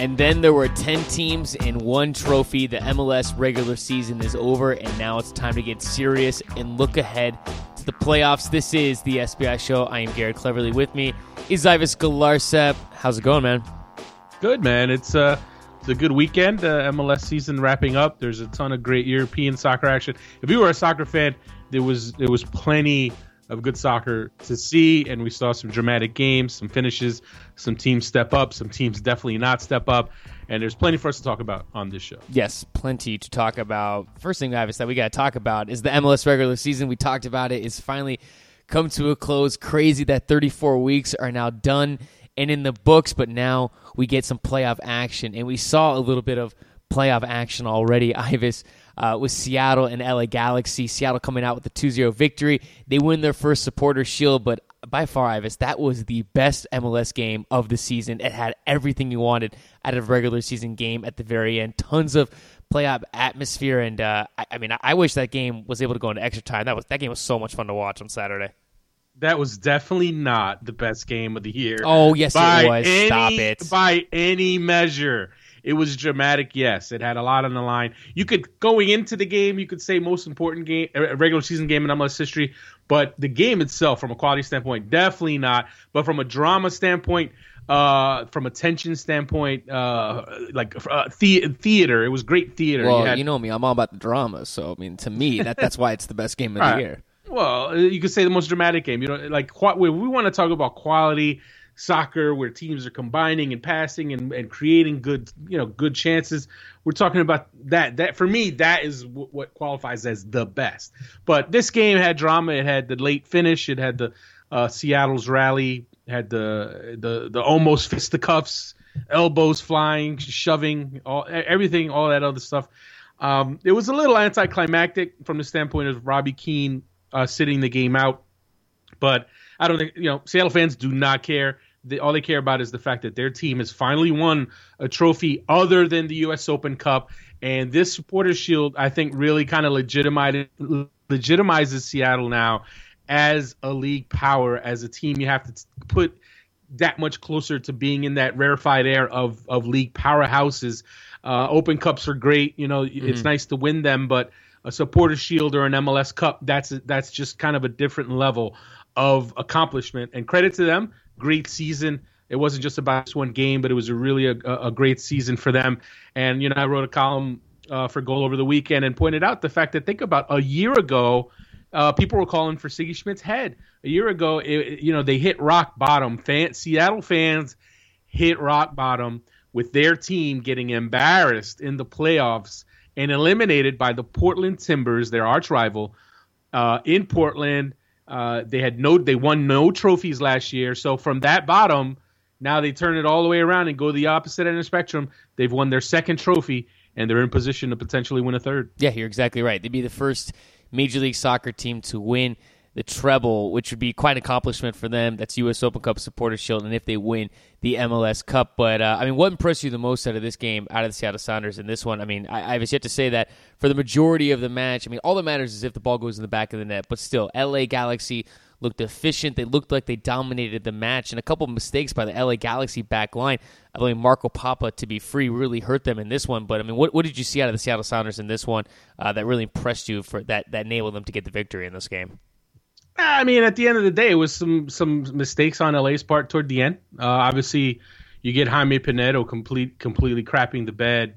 And then there were 10 teams in one trophy. The MLS regular season is over, and now it's time to get serious and look ahead to the playoffs. This is the SBI Show. I am Garrett Cleverly. With me is Ives Galarcep. How's it going, man? Good, man. It's uh, it's a good weekend. Uh, MLS season wrapping up. There's a ton of great European soccer action. If you were a soccer fan, there was there was plenty of good soccer to see, and we saw some dramatic games, some finishes, some teams step up, some teams definitely not step up, and there's plenty for us to talk about on this show. Yes, plenty to talk about. First thing, Ives, that we got to talk about is the MLS regular season. We talked about it. Is finally come to a close. Crazy that 34 weeks are now done and in the books, but now we get some playoff action, and we saw a little bit of playoff action already. Ives uh, with Seattle and LA Galaxy. Seattle coming out with a 2 0 victory. They win their first supporter shield, but by far, Ives, that was the best MLS game of the season. It had everything you wanted out of a regular season game at the very end. Tons of playoff atmosphere, and uh, I, I, mean, I, I wish that game was able to go into extra time. That was that game was so much fun to watch on Saturday. That was definitely not the best game of the year. Oh yes, it was. Any, Stop it. By any measure. It was dramatic, yes. It had a lot on the line. You could going into the game, you could say most important game, regular season game in MLS history, but the game itself, from a quality standpoint, definitely not. But from a drama standpoint, uh, from a tension standpoint, uh, like uh, the- theater, it was great theater. Well, you, had, you, know me, I'm all about the drama. So I mean, to me, that that's why it's the best game of the year. Well, you could say the most dramatic game. You know, like we want to talk about quality soccer where teams are combining and passing and, and creating good you know good chances. We're talking about that that for me that is w- what qualifies as the best. But this game had drama. It had the late finish. It had the uh, seattle's rally had the the the almost fisticuffs elbows flying shoving all everything all that other stuff. Um, it was a little anticlimactic from the standpoint of robbie keane uh, sitting the game out. But I don't think you know Seattle fans do not care they, all they care about is the fact that their team has finally won a trophy other than the U.S. Open Cup. And this Supporters Shield, I think, really kind of legitimizes, legitimizes Seattle now as a league power, as a team you have to put that much closer to being in that rarefied air of, of league powerhouses. Uh, open Cups are great. You know, mm-hmm. it's nice to win them, but a Supporters Shield or an MLS Cup, that's that's just kind of a different level of accomplishment. And credit to them great season. It wasn't just about this one game, but it was a really a, a great season for them. And you know, I wrote a column uh, for Goal over the weekend and pointed out the fact that think about a year ago, uh, people were calling for Sigi Schmidt's head. A year ago, it, you know, they hit rock bottom. Fan, Seattle fans hit rock bottom with their team getting embarrassed in the playoffs and eliminated by the Portland Timbers, their arch rival, uh, in Portland uh, they had no, they won no trophies last year. So from that bottom, now they turn it all the way around and go the opposite end of the spectrum. They've won their second trophy and they're in position to potentially win a third. Yeah, you're exactly right. They'd be the first Major League Soccer team to win the treble, which would be quite an accomplishment for them. That's U.S. Open Cup Supporter Shield, and if they win the MLS Cup. But uh, I mean, what impressed you the most out of this game, out of the Seattle Sounders in this one? I mean, I, I was yet to say that for the majority of the match. I mean, all that matters is if the ball goes in the back of the net. But still, LA Galaxy looked efficient. They looked like they dominated the match, and a couple of mistakes by the LA Galaxy back line. I believe Marco Pappa to be free really hurt them in this one. But I mean, what, what did you see out of the Seattle Sounders in this one uh, that really impressed you for that that enabled them to get the victory in this game? I mean, at the end of the day, it was some some mistakes on LA's part toward the end. Uh, obviously, you get Jaime Penedo complete completely crapping the bed,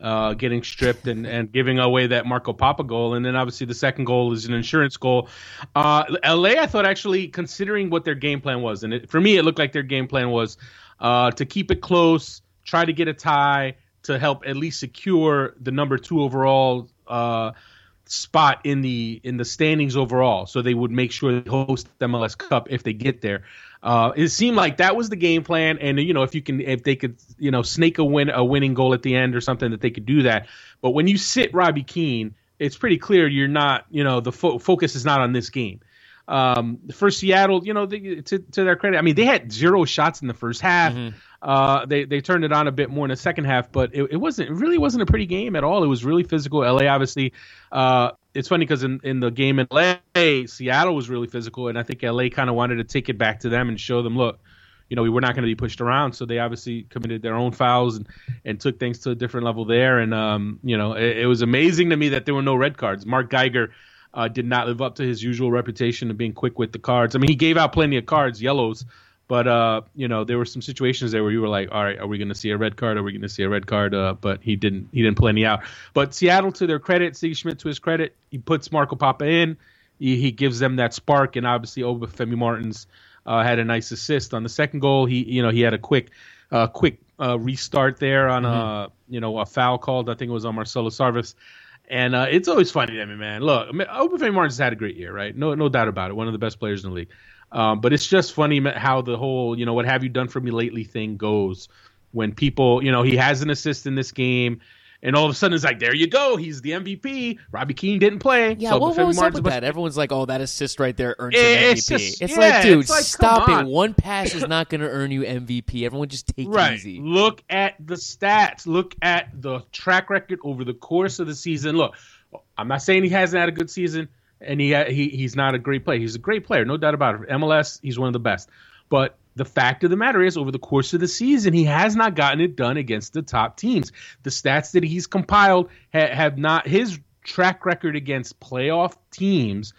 uh, getting stripped and, and giving away that Marco Pappa goal, and then obviously the second goal is an insurance goal. Uh, LA, I thought actually considering what their game plan was, and it, for me, it looked like their game plan was uh, to keep it close, try to get a tie to help at least secure the number two overall uh, spot in the in the standings overall, so they would make sure they host the MLS Cup if they get there. Uh, it seemed like that was the game plan, and you know if you can if they could you know snake a win a winning goal at the end or something that they could do that. But when you sit Robbie Keane, it's pretty clear you're not you know the fo- focus is not on this game. Um, for Seattle, you know, they, to, to their credit, I mean, they had zero shots in the first half. Mm-hmm. Uh, they they turned it on a bit more in the second half, but it, it wasn't it really wasn't a pretty game at all. It was really physical. LA obviously, uh, it's funny because in, in the game in LA, Seattle was really physical, and I think LA kind of wanted to take it back to them and show them, look, you know we were not going to be pushed around. So they obviously committed their own fouls and and took things to a different level there. And um, you know it, it was amazing to me that there were no red cards. Mark Geiger. Uh, did not live up to his usual reputation of being quick with the cards. I mean, he gave out plenty of cards, yellows, but uh, you know, there were some situations there where you were like, all right, are we going to see a red card? Are we going to see a red card? Uh, but he didn't. He didn't play any out. But Seattle, to their credit, Steve Schmidt, to his credit, he puts Marco Pappa in. He, he gives them that spark, and obviously, Obafemi Martins uh, had a nice assist on the second goal. He, you know, he had a quick, uh, quick uh, restart there on mm-hmm. a, you know, a foul called. I think it was on Marcelo Sarvas. And uh, it's always funny to me, man. Look, Obafemi Martins had a great year, right? No, no doubt about it. One of the best players in the league. Um, but it's just funny how the whole, you know, what have you done for me lately thing goes when people, you know, he has an assist in this game. And all of a sudden, it's like, there you go. He's the MVP. Robbie Keane didn't play. Yeah, so what, what was up with that? Everyone's like, oh, that assist right there earns him MVP. Just, it's yeah, like, dude, it's like, stop it. One pass is not going to earn you MVP. Everyone just take right. it easy. Look at the stats. Look at the track record over the course of the season. Look, I'm not saying he hasn't had a good season and he he he's not a great player. He's a great player, no doubt about it. MLS, he's one of the best. But the fact of the matter is, over the course of the season, he has not gotten it done against the top teams. The stats that he's compiled ha- have not his track record against playoff teams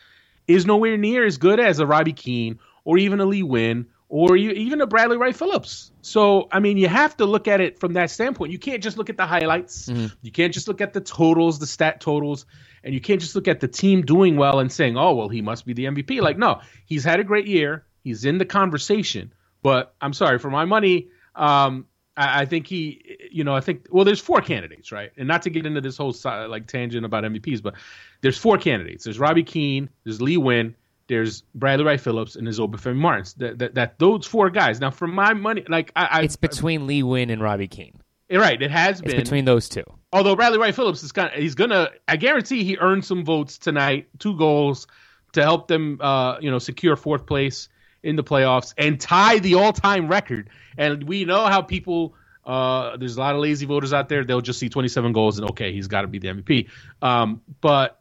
is nowhere near as good as a Robbie Keane or even a Lee Nguyen or even a Bradley Wright Phillips. So, I mean, you have to look at it from that standpoint. You can't just look at the highlights. Mm-hmm. You can't just look at the totals, the stat totals, and you can't just look at the team doing well and saying, "Oh, well, he must be the MVP." Like, no, he's had a great year. He's in the conversation. But I'm sorry for my money. Um, I, I think he, you know, I think well, there's four candidates, right? And not to get into this whole like tangent about MVPs, but there's four candidates. There's Robbie Keane, there's Lee Nguyen, there's Bradley Wright Phillips, and there's Obafemi Martins. That, that, that those four guys. Now, for my money, like I, I it's between I, Lee Nguyen and Robbie Keane. Right, it has been between those two. Although Bradley Wright Phillips is kind of, he's gonna, I guarantee he earned some votes tonight, two goals to help them, uh, you know, secure fourth place in the playoffs and tie the all-time record. And we know how people, uh, there's a lot of lazy voters out there. They'll just see 27 goals and okay, he's got to be the MVP. Um, but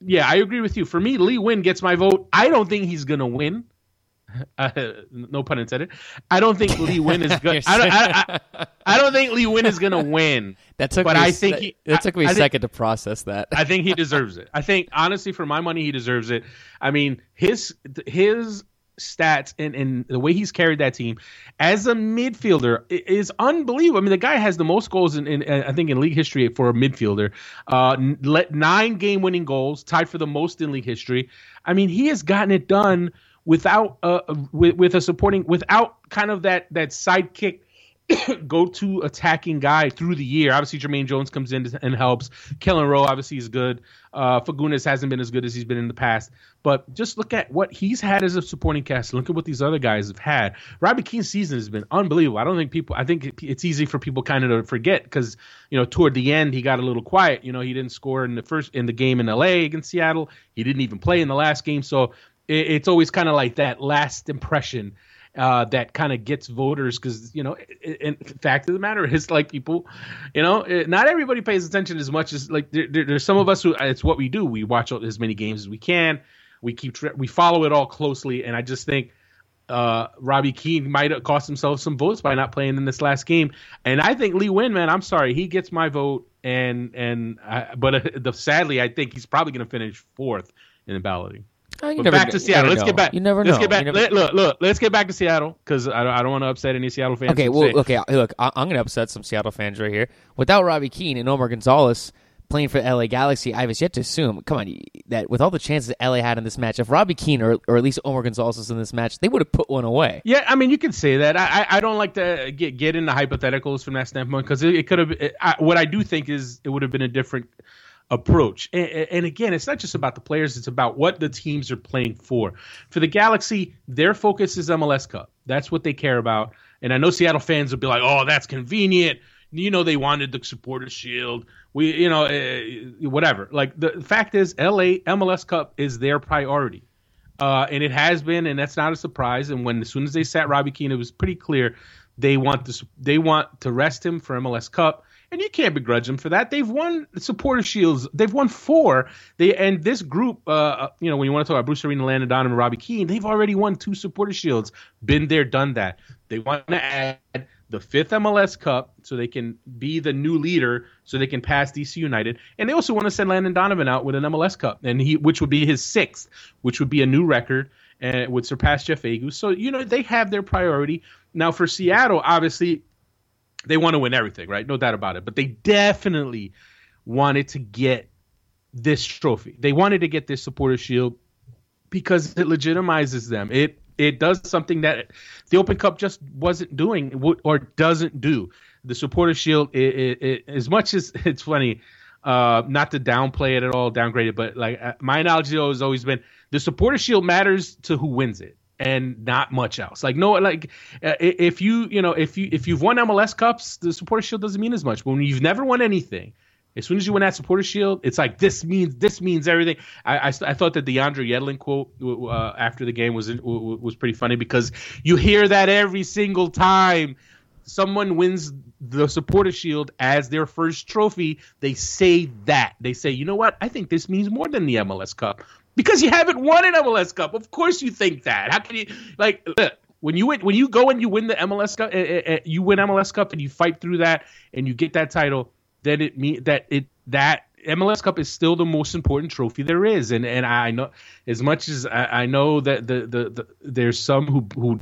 yeah, I agree with you. For me, Lee Win gets my vote. I don't think he's gonna win. Uh, no pun intended. I don't think Lee Win is good. I don't, I, I, I, don't think Lee Win is going to win. That took but me, I think he, that took me a second think, to process that. I think he deserves it. I think honestly, for my money, he deserves it. I mean, his his stats and, and the way he's carried that team as a midfielder is unbelievable. I mean, the guy has the most goals in, in I think in league history for a midfielder. Uh, let nine game winning goals, tied for the most in league history. I mean, he has gotten it done without uh, with, with a supporting without kind of that that sidekick go to attacking guy through the year. Obviously, Jermaine Jones comes in and helps. Kelyn Rowe obviously is good. Uh, Fagundez hasn't been as good as he's been in the past. But just look at what he's had as a supporting cast. Look at what these other guys have had. Robbie Keane's season has been unbelievable. I don't think people. I think it's easy for people kind of to forget because you know toward the end he got a little quiet. You know he didn't score in the first in the game in L.A. against Seattle. He didn't even play in the last game. So it, it's always kind of like that last impression uh, that kind of gets voters because you know, in fact of the matter is like people, you know, not everybody pays attention as much as like there, there, there's some of us who it's what we do. We watch as many games as we can. We keep we follow it all closely, and I just think. Uh, Robbie Keane might have cost himself some votes by not playing in this last game, and I think Lee Win, man, I'm sorry, he gets my vote, and and I, but uh, the, sadly, I think he's probably going to finish fourth in the balloting. Oh, but back to Seattle. Let's know. get back. You never know. let's. Get back, never... Let, look, look. Let's get back to Seattle because I don't, I don't want to upset any Seattle fans. Okay, well, okay. Look, I, am going to upset some Seattle fans right here. Without Robbie Keane and Omar Gonzalez playing for the LA Galaxy, I was yet to assume. Come on, that with all the chances that LA had in this match, if Robbie Keane or, or at least Omar Gonzalez was in this match, they would have put one away. Yeah, I mean, you can say that. I I, I don't like to get get into hypotheticals from that standpoint because it, it could have. What I do think is it would have been a different approach. And, and, again, it's not just about the players, it's about what the teams are playing for. For the Galaxy, their focus is MLS Cup. That's what they care about. And I know Seattle fans will be like, oh, that's convenient. You know, they wanted the supporter shield. We, you know, uh, whatever. Like the fact is, LA MLS Cup is their priority. Uh, and it has been, and that's not a surprise. And when as soon as they sat Robbie Keane, it was pretty clear they want to they want to rest him for MLS Cup and you can't begrudge them for that. They've won supporter shields. They've won four. They and this group, uh, uh you know, when you want to talk about Bruce Arena, Landon Donovan, Robbie Keane, they've already won two supporter shields. Been there, done that. They want to add the fifth MLS Cup so they can be the new leader, so they can pass DC United, and they also want to send Landon Donovan out with an MLS Cup, and he, which would be his sixth, which would be a new record and would surpass Jeff Agoos. So you know they have their priority now for Seattle. Obviously, they want to win everything, right? No doubt about it. But they definitely wanted to get this trophy. They wanted to get this supporter shield because it legitimizes them. It it does something that the Open Cup just wasn't doing or doesn't do. The supporter shield, it, it, it, as much as it's funny, uh, not to downplay it at all, downgrade it, but like uh, my analogy has always been the supporter shield matters to who wins it and not much else. Like no, like uh, if you you know if you if you've won MLS Cups, the supporter shield doesn't mean as much. But when you've never won anything, as soon as you win that supporter shield, it's like this means this means everything. I I, I thought that the DeAndre Yedlin quote uh, after the game was was pretty funny because you hear that every single time someone wins the supporter shield as their first trophy, they say that. They say, you know what? I think this means more than the MLS Cup because you haven't won an MLS Cup. Of course, you think that. How can you like when you win, when you go and you win the MLS Cup, uh, uh, you win MLS Cup and you fight through that and you get that title, then it mean that it that MLS Cup is still the most important trophy there is. And and I know as much as I, I know that the, the, the there's some who who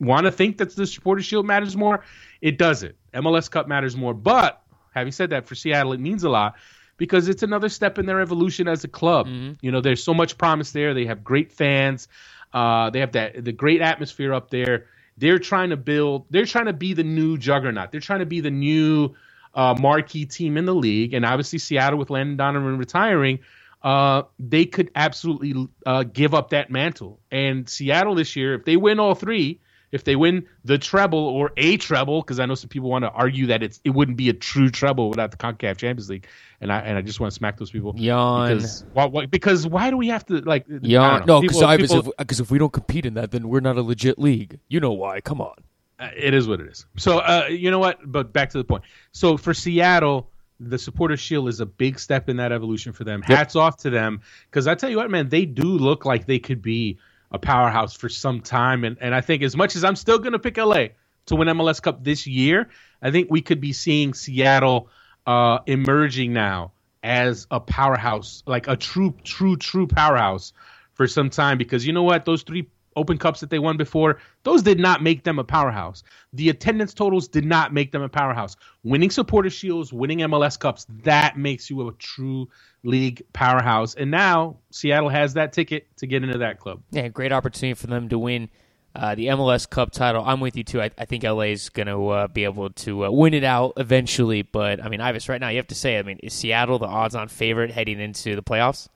want to think that the supporter shield matters more. It doesn't. MLS Cup matters more. But having said that, for Seattle, it means a lot because it's another step in their evolution as a club. Mm-hmm. You know, there's so much promise there. They have great fans. Uh, they have that the great atmosphere up there. They're trying to build. They're trying to be the new juggernaut. They're trying to be the new uh, marquee team in the league. And obviously, Seattle with Landon Donovan retiring, uh, they could absolutely uh, give up that mantle. And Seattle this year, if they win all three, if they win the treble or a treble, because I know some people want to argue that it's it wouldn't be a true treble without the Concacaf Champions League, and I and I just want to smack those people. Yawn. Because why, why, because why do we have to like yawn? No, because if, if, if we don't compete in that, then we're not a legit league. You know why? Come on. Uh, it is what it is. So uh, you know what? But back to the point. So for Seattle, the supporter shield is a big step in that evolution for them. Hats yep. off to them because I tell you what, man, they do look like they could be a powerhouse for some time. And and I think as much as I'm still going to pick LA to win MLS Cup this year, I think we could be seeing Seattle uh, emerging now as a powerhouse, like a true, true, true powerhouse for some time. Because you know what, those three Open Cups that they won before, those did not make them a powerhouse. The attendance totals did not make them a powerhouse. Winning supporter shields, winning MLS Cups, that makes you a true league powerhouse. And now Seattle has that ticket to get into that club. Yeah, great opportunity for them to win uh, the MLS Cup title. I'm with you too. I, I think LA is going to uh, be able to uh, win it out eventually. But I mean, Ives, right now you have to say, I mean, is Seattle the odds-on favorite heading into the playoffs?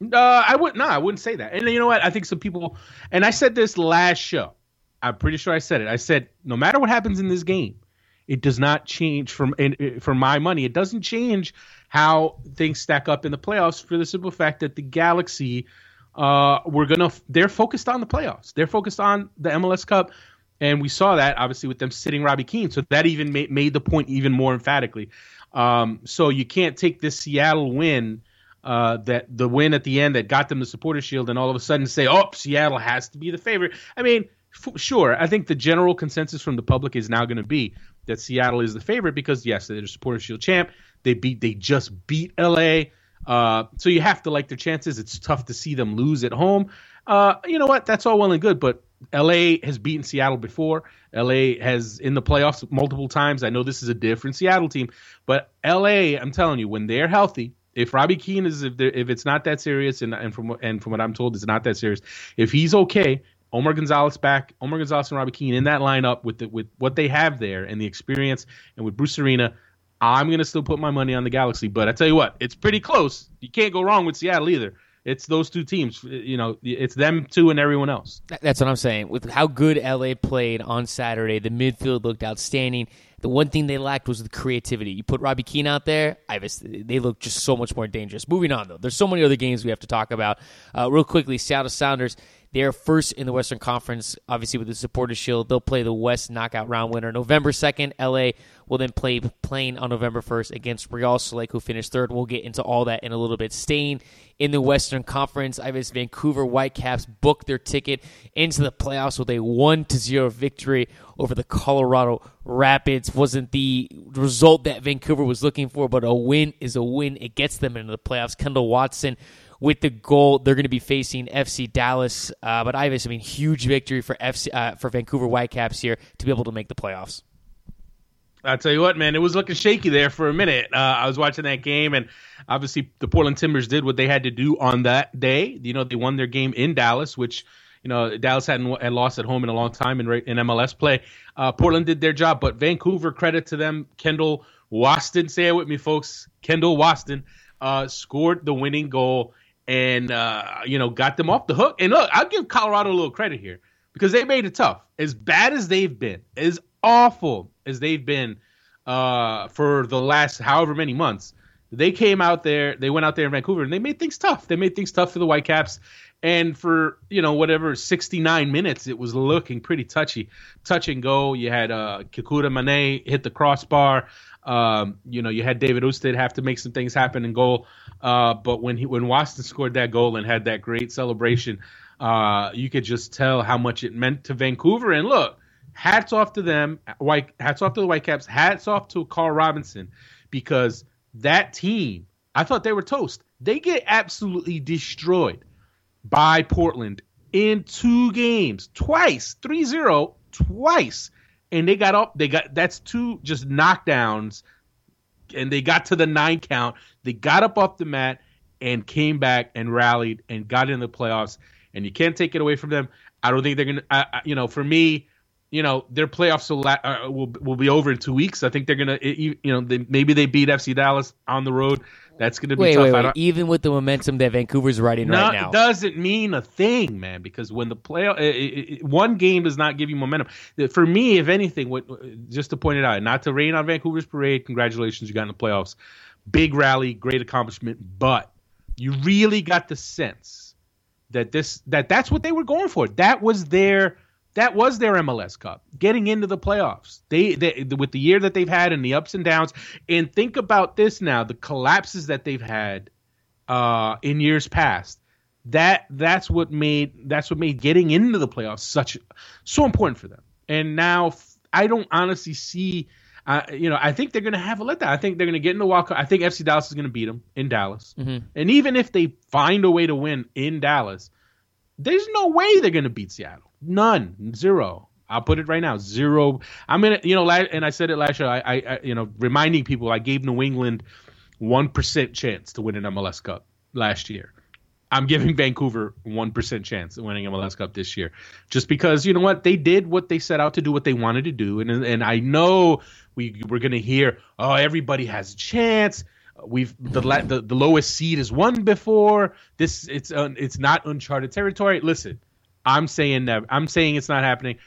Uh, I would no, I wouldn't say that. And you know what? I think some people, and I said this last show. I'm pretty sure I said it. I said no matter what happens in this game, it does not change from for my money. It doesn't change how things stack up in the playoffs for the simple fact that the Galaxy, uh, we're gonna they're focused on the playoffs. They're focused on the MLS Cup. And we saw that obviously with them sitting Robbie Keane, so that even made, made the point even more emphatically. Um, so you can't take this Seattle win uh, that the win at the end that got them the supporter shield and all of a sudden say, oh, Seattle has to be the favorite. I mean, f- sure, I think the general consensus from the public is now going to be that Seattle is the favorite because yes, they're the supporter shield champ. They beat, they just beat LA. Uh, so you have to like their chances. It's tough to see them lose at home. Uh, you know what? That's all well and good, but LA has beaten Seattle before. LA has in the playoffs multiple times. I know this is a different Seattle team, but LA, I'm telling you, when they're healthy, if Robbie Keane is if if it's not that serious and and from and from what I'm told it's not that serious, if he's okay, Omar Gonzalez back, Omar Gonzalez and Robbie Keane in that lineup with the, with what they have there and the experience and with Bruce Arena, I'm gonna still put my money on the Galaxy. But I tell you what, it's pretty close. You can't go wrong with Seattle either. It's those two teams. You know, it's them two and everyone else. That's what I'm saying. With how good LA played on Saturday, the midfield looked outstanding. The one thing they lacked was the creativity. You put Robbie Keane out there, Ives, they look just so much more dangerous. Moving on, though, there's so many other games we have to talk about. Uh, real quickly, Seattle Sounders They are first in the Western Conference, obviously with the Supporters Shield. They'll play the West knockout round winner November 2nd. LA will then play playing on November 1st against Real Salt who finished third. We'll get into all that in a little bit. Staying in the Western Conference, Ivis Vancouver Whitecaps booked their ticket into the playoffs with a 1 to 0 victory over the Colorado Rapids. Wasn't the result that Vancouver was looking for, but a win is a win. It gets them into the playoffs. Kendall Waston with the goal. They're going to be facing FC Dallas. Uh, but Ivis, I mean, huge victory for FC uh, for Vancouver Whitecaps here to be able to make the playoffs. I'll tell you what, man, it was looking shaky there for a minute. Uh, I was watching that game, and obviously the Portland Timbers did what they had to do on that day. You know, they won their game in Dallas, which you know Dallas hadn't had lost at home in a long time in in MLS play. Uh, Portland did their job, but Vancouver, credit to them, Kendall Waston, say it with me, folks. Kendall Waston uh, scored the winning goal and uh, you know got them off the hook. And look, I'll give Colorado a little credit here because they made it tough. As bad as they've been, as awful as they've been uh, for the last however many months, they came out there. They went out there in Vancouver and they made things tough. They made things tough for the Whitecaps. And for you know whatever 69 minutes, it was looking pretty touchy, touch and go. You had uh, Kekuta Manneh hit the crossbar. Um, you know, you had David Ousted have to make some things happen in goal. Uh, but when he when Waston scored that goal and had that great celebration, uh, you could just tell how much it meant to Vancouver. And look, hats off to them. White hats off to the Whitecaps. Hats off to Carl Robinson because that team, I thought they were toast. They get absolutely destroyed by Portland in two games, twice, 3-0, twice and they got up. They got that's two just knockdowns, and they got to the nine count. They got up off the mat and came back and rallied and got in the playoffs. And you can't take it away from them. I don't think they're gonna. I, you know, for me, you know, their playoffs will, uh, will will be over in two weeks. I think they're gonna. You know, they, maybe they beat FC Dallas on the road. That's going to be wait, tough. Wait, wait. Even with the momentum that Vancouver's riding no, right now, it doesn't mean a thing, man. Because when the play, it, it, one game does not give you momentum. For me, if anything, what uh, just to point it out, not to rain on Vancouver's parade. Congratulations, you got in the playoffs. Big rally, great accomplishment. But you really got the sense that this that that's what they were going for. That was their that was their MLS Cup, getting into the playoffs. They, they with the year that they've had and the ups and downs. And think about this now: the collapses that they've had uh, in years past. That that's what made that's what made getting into the playoffs such so important for them. And now I don't honestly see. Uh, you know, I think they're going to have a letdown. I think they're going to get in the card. I think FC Dallas is going to beat them in Dallas. Mm-hmm. And even if they find a way to win in Dallas, there's no way they're going to beat Seattle. None, zero. I'll put it right now, zero. I'm gonna, you know, and I said it last year. I, I, you know, reminding people, I gave New England one percent chance to win an MLS Cup last year. I'm giving Vancouver one percent chance of winning MLS Cup this year, just because you know what they did, what they set out to do, what they wanted to do, and and I know we we're gonna hear, oh, everybody has a chance. We've the, the the lowest seed is won before. This it's uh, it's not uncharted territory. Listen, I'm saying that I'm saying it's not happening.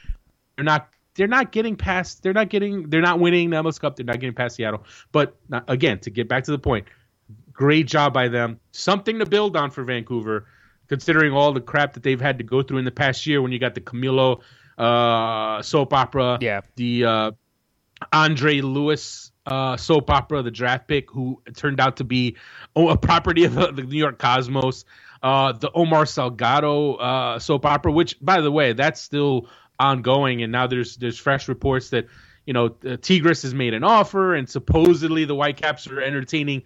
They're not they're not getting past they're not getting they're not winning the MLS Cup. They're not getting past Seattle. But not, again, to get back to the point, great job by them. Something to build on for Vancouver, considering all the crap that they've had to go through in the past year. When you got the Camilo uh, soap opera, yeah, the uh, Andre Lewis uh, soap opera, the draft pick, who turned out to be a property of the New York Cosmos uh, the Omar Salgado uh, soap opera, which, by the way, that's still ongoing, and now there's there's fresh reports that you know Tigres has made an offer, and supposedly the Whitecaps are entertaining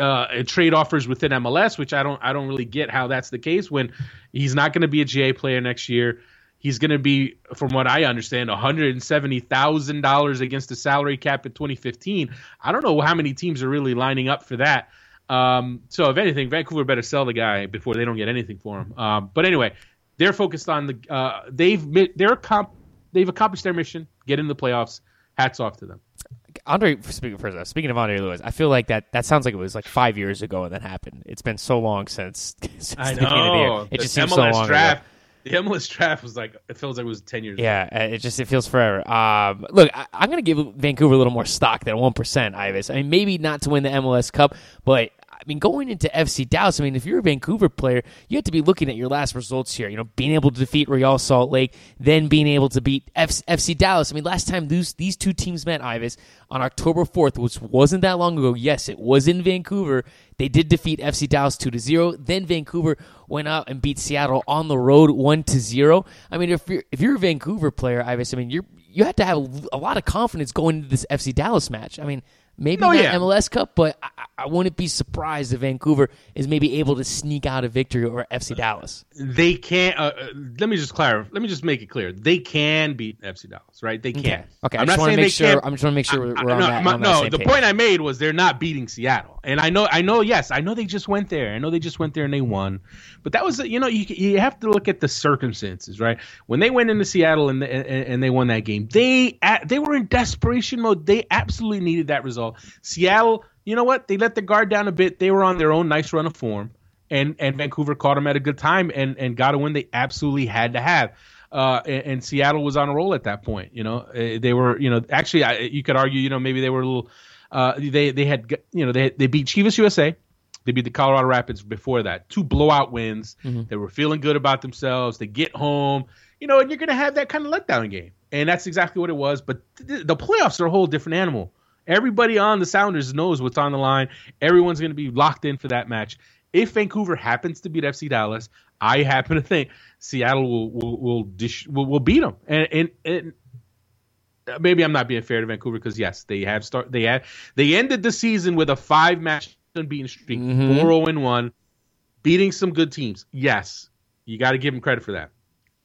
uh, trade offers within MLS, which I don't I don't really get how that's the case when he's not going to be a GA player next year. He's going to be, from what I understand, one hundred and seventy thousand dollars against the salary cap in 2015. I don't know how many teams are really lining up for that. Um, so if anything, Vancouver better sell the guy before they don't get anything for him. Um, but anyway, they're focused on the uh, they've they're comp, they've accomplished their mission, get in the playoffs. Hats off to them. Andre, speaking first, speaking of Andre Lewis, I feel like that that sounds like it was like five years ago when that happened. It's been so long since, since I the beginning of the year. It just seems so long draft, ago. The MLS draft was like it feels like it was ten years. Ago. Yeah, ago. it just it feels forever. Um, look, I, am going to give Vancouver a little more stock than one percent. Ivis. I mean, maybe not to win the MLS Cup, but mean, going into FC Dallas, I mean, if you're a Vancouver player, you have to be looking at your last results here. You know, being able to defeat Real Salt Lake, then being able to beat FC Dallas. I mean, last time these these two teams met, Ives, on October 4th, which wasn't that long ago. Yes, it was in Vancouver. They did defeat FC Dallas 2 to 0. Then Vancouver went out and beat Seattle on the road 1 to 0. I mean, if you're if you're a Vancouver player, Ives, I mean, you're you have to have a lot of confidence going into this FC Dallas match. I mean, maybe Oh, not yeah. MLS Cup, but I, I wouldn't be surprised if Vancouver is maybe able to sneak out a victory over FC Dallas. They can't. Uh, uh, let me just clarify. Let me just make it clear. They can beat FC Dallas, right? They can. Okay, I I'm just not to saying make they sure. can't- I'm just want to make sure we're, we're I- on no, that. my- on no, the page. point I made was they're not beating Seattle, and I know, I know, yes, I know they just went there. I know they just went there and they won, but that was, you know, you you have to look at the circumstances, right? When they went into Seattle and and, and they won that game, they they were in desperation mode. They absolutely needed that result. Seattle, you know what? They let the guard down a bit. They were on their own nice run of form, and and Vancouver caught them at a good time and and got a win they absolutely had to have. Uh, and, and Seattle was on a roll at that point. You know, Uh, they were. You know, actually, I, you could argue. You know, maybe they were a little. Uh, they they had you know they they beat Chivas USA. They beat the Colorado Rapids before that. Two blowout wins. They were feeling good about themselves. They get home, you know, and you're going to have that kind of letdown game. And that's exactly what it was. But th- the playoffs are a whole different animal. Everybody on the Sounders knows what's on the line. Everyone's going to be locked in for that match. If Vancouver happens to beat FC Dallas, I happen to think Seattle will will will, dish, will, will beat them. And, and and maybe I'm not being fair to Vancouver because yes, they have start they had they ended the season with a five match unbeaten streak, Mhm. four zero and one, beating some good teams. Yes, you got to give them credit for that.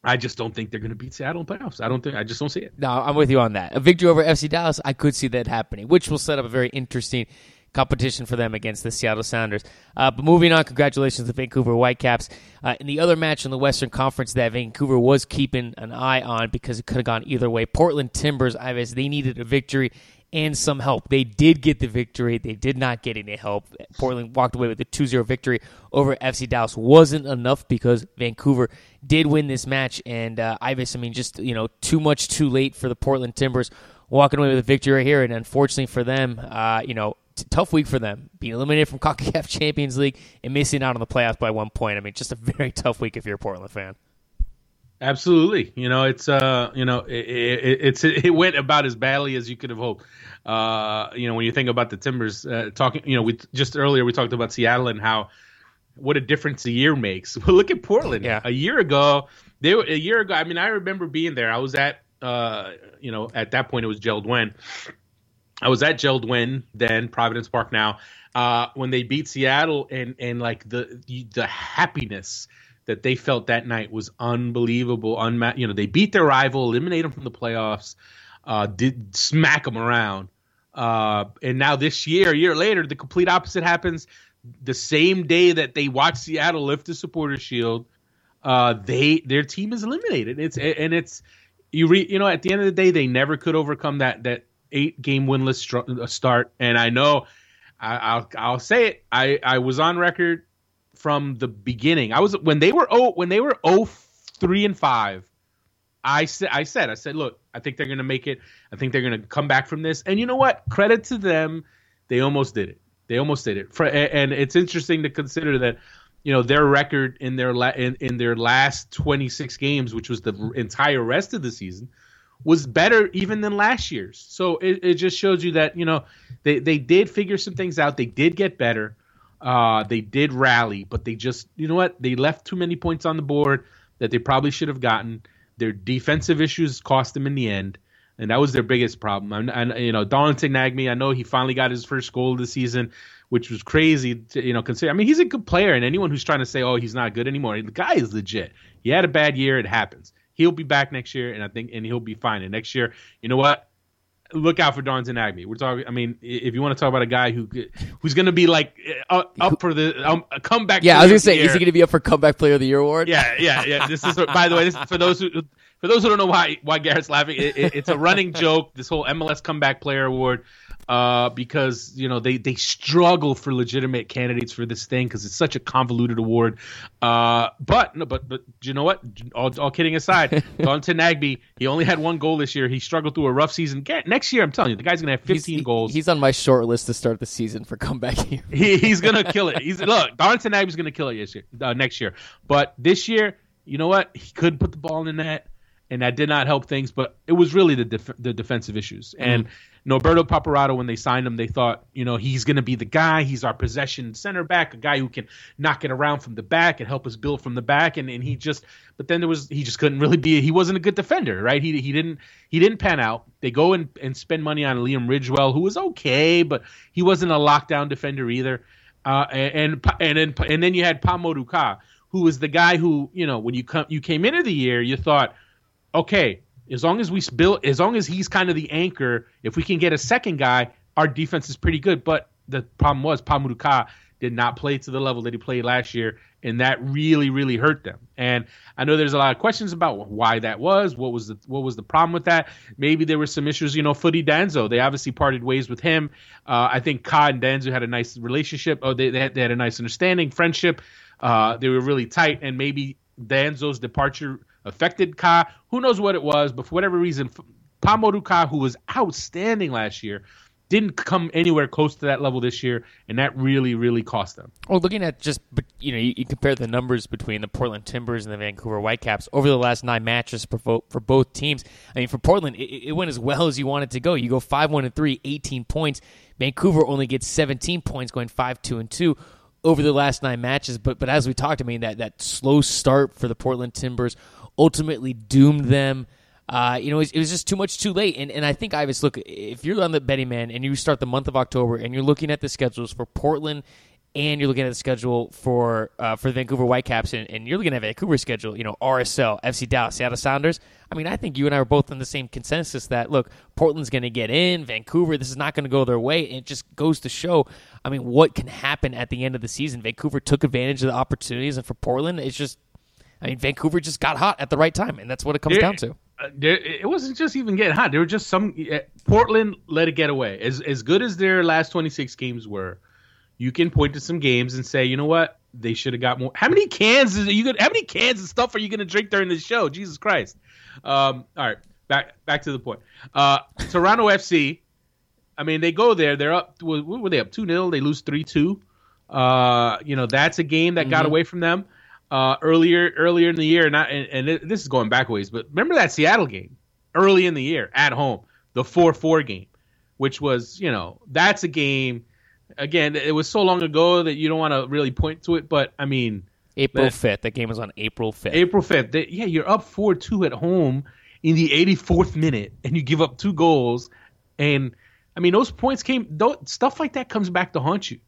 I just don't think they're going to beat Seattle in the playoffs. I don't think I just don't see it. No, I'm with you on that. A victory over FC Dallas, I could see that happening, which will set up a very interesting competition for them against the Seattle Sounders. Uh, but moving on, congratulations to Vancouver Whitecaps. Uh, in the other match in the Western Conference that Vancouver was keeping an eye on because it could have gone either way, Portland Timbers, Ives, they needed a victory and some help. They did get the victory. They did not get any help. Portland walked away with a 2-0 victory over FC Dallas. Wasn't enough because Vancouver did win this match. And uh, Ivis, I mean, just, you know, too much too late for the Portland Timbers walking away with a victory right here. And unfortunately for them, uh, you know, t- tough week for them. Being eliminated from CONCACAF Champions League and missing out on the playoffs by one point. I mean, just a very tough week if you're a Portland fan. Absolutely, you know it's uh you know it, it, it's it went about as badly as you could have hoped. Uh, you know when you think about the Timbers, uh, talking you know we just earlier we talked about Seattle and how what a difference a year makes. Well, look at Portland. Yeah. A year ago, they were a year ago. I mean, I remember being there. I was at uh you know at that point it was Jeld-Wen. I was at Jeld-Wen then Providence Park now uh, when they beat Seattle and and like the the happiness that they felt that night was unbelievable. Unma- you know they beat their rival, eliminate them from the playoffs, uh, did smack them around, uh, and now this year, a year later, the complete opposite happens. The same day that they watch Seattle lift the Supporters Shield, uh, they their team is eliminated. It's and it's you re, you know at the end of the day they never could overcome that that eight game winless start. And I know I, I'll I'll say it. I I was on record from the beginning. I was when they were oh when they were oh three and five. I said I said I said look I think they're gonna make it. I think they're gonna come back from this. And you know what? Credit to them. They almost did it. They almost did it. And it's interesting to consider that you know their record in their la- in, in their last 26 games, which was the entire rest of the season, was better even than last year's. So it, it just shows you that you know they they did figure some things out. They did get better. Uh, they did rally, but they just you know what they left too many points on the board that they probably should have gotten. Their defensive issues cost them in the end, and that was their biggest problem. And, and you know Darlington Nagbe, I know he finally got his first goal of the season, which was crazy. To, you know, consider. I mean, he's a good player, and anyone who's trying to say, "Oh, he's not good anymore," the guy is legit. He had a bad year; it happens. He'll be back next year, and I think, and he'll be fine. And next year, you know what? Look out for Darlington Nagbe. We're talking. I mean, if you want to talk about a guy who who's going to be like uh, up for the um, a comeback. Yeah, I was gonna of the say, is he gonna be up for comeback player of the year award? Yeah, yeah, yeah. This is by the way, this is for those who for those who don't know why why Garrett's laughing. It, it, it's a running joke. This whole MLS comeback player award. Uh, because you know they they struggle for legitimate candidates for this thing because it's such a convoluted award. Uh, but no, but but you know what? All, all kidding aside, Darlington Nagbe he only had one goal this year. He struggled through a rough season. Next year, I'm telling you, the guy's gonna have 15 he's, goals. He's on my short list to start the season for comeback here. he, he's gonna kill it. He's look, Darlington Nagbe's gonna kill it this year, uh, next year. But this year, you know what? He couldn't put the ball in the net and that did not help things. But it was really the def- the defensive issues. Mm-hmm. And Norberto Paparatto, when they signed him, they thought, you know, he's going to be the guy. He's our possession center back, a guy who can knock it around from the back and help us build from the back. And, and he just, but then there was, he just couldn't really be. He wasn't a good defender, right? He he didn't he didn't pan out. They go and, and spend money on Liam Ridgewell, who was okay, but he wasn't a lockdown defender either. Uh, and and and then and then you had Pa Modou Kah, who was the guy who, you know, when you come you came into the year, you thought okay, as long as we build, as long as he's kind of the anchor, if we can get a second guy, our defense is pretty good. But the problem was Pa Modou Kah did not play to the level that he played last year, and that really, really hurt them. And I know there's a lot of questions about why that was. What was the what was the problem with that? Maybe there were some issues. You know, Futty Danso, they obviously parted ways with him. Uh, I think Kah and Danzo had a nice relationship. Oh, they they had, they had a nice understanding, friendship. Uh, they were really tight, and maybe Danso's departure affected Kah. Who knows what it was, but for whatever reason, Pa Modou Kah, who was outstanding last year, didn't come anywhere close to that level this year, and that really, really cost them. Well, looking at just you know, you, you, compare the numbers between the Portland Timbers and the Vancouver Whitecaps over the last nine matches for, for both teams. I mean, for Portland, it, it went as well as you wanted to go. You go five one and three, 18 points. Vancouver only gets 17 points, going five two and two over the last nine matches. But but as we talked, I mean that that slow start for the Portland Timbers ultimately doomed them. Uh, you know, it was, it was, just too much too late. And, and I think, Ives, look, if you're on the betting man and you start the month of October and you're looking at the schedules for Portland and you're looking at the schedule for uh, for the Vancouver Whitecaps and, and you're looking at Vancouver's schedule, you know, RSL, FC Dallas, Seattle Sounders. I mean, I think you and I are both in the same consensus that, look, Portland's going to get in, Vancouver, this is not going to go their way. And it just goes to show, I mean, what can happen at the end of the season. Vancouver took advantage of the opportunities, and for Portland, it's just I mean, Vancouver just got hot at the right time, and that's what it comes there, down to. Uh, there, it wasn't just even getting hot. There were just some. Uh, Portland let it get away. As as good as their last twenty six games were, you can point to some games and say, you know what, they should have got more. How many cans is you gonna? How many cans of stuff are you gonna drink during this show? Jesus Christ! Um, all right, back back to the point. Uh, Toronto FC. I mean, they go there. They're up. What were they up two 0 They lose three two. Uh, you know, that's a game that mm-hmm. got away from them uh, earlier earlier in the year, not and, and, this is going backwards, but remember that Seattle game early in the year at home, the four four game, which was you know that's a game. Again, it was so long ago that you don't want to really point to it, but I mean, April fifth. That game was on April fifth. April fifth. Yeah, you're up four two at home in the 84th minute, and you give up two goals, and I mean those points came. Stuff like that comes back to haunt you,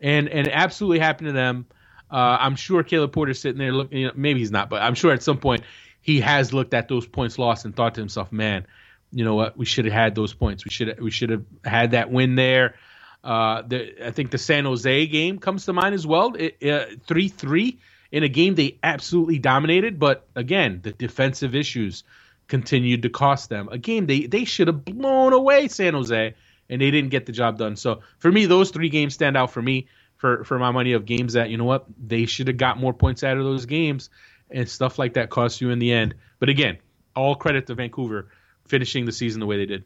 and and it absolutely happened to them. Uh, I'm sure Caleb Porter's sitting there looking. You know, maybe he's not, but I'm sure at some point he has looked at those points lost and thought to himself, "Man, you know what? We should have had those points. We should we should have had that win there." Uh, the, I think the San Jose game comes to mind as well. Uh, three three in a game they absolutely dominated, but again, the defensive issues continued to cost them. A game they they should have blown away San Jose, and they didn't get the job done. So for me, those three games stand out for me for for my money of games that you know what they should have got more points out of those games and stuff like that costs you in the end. But again, all credit to Vancouver finishing the season the way they did.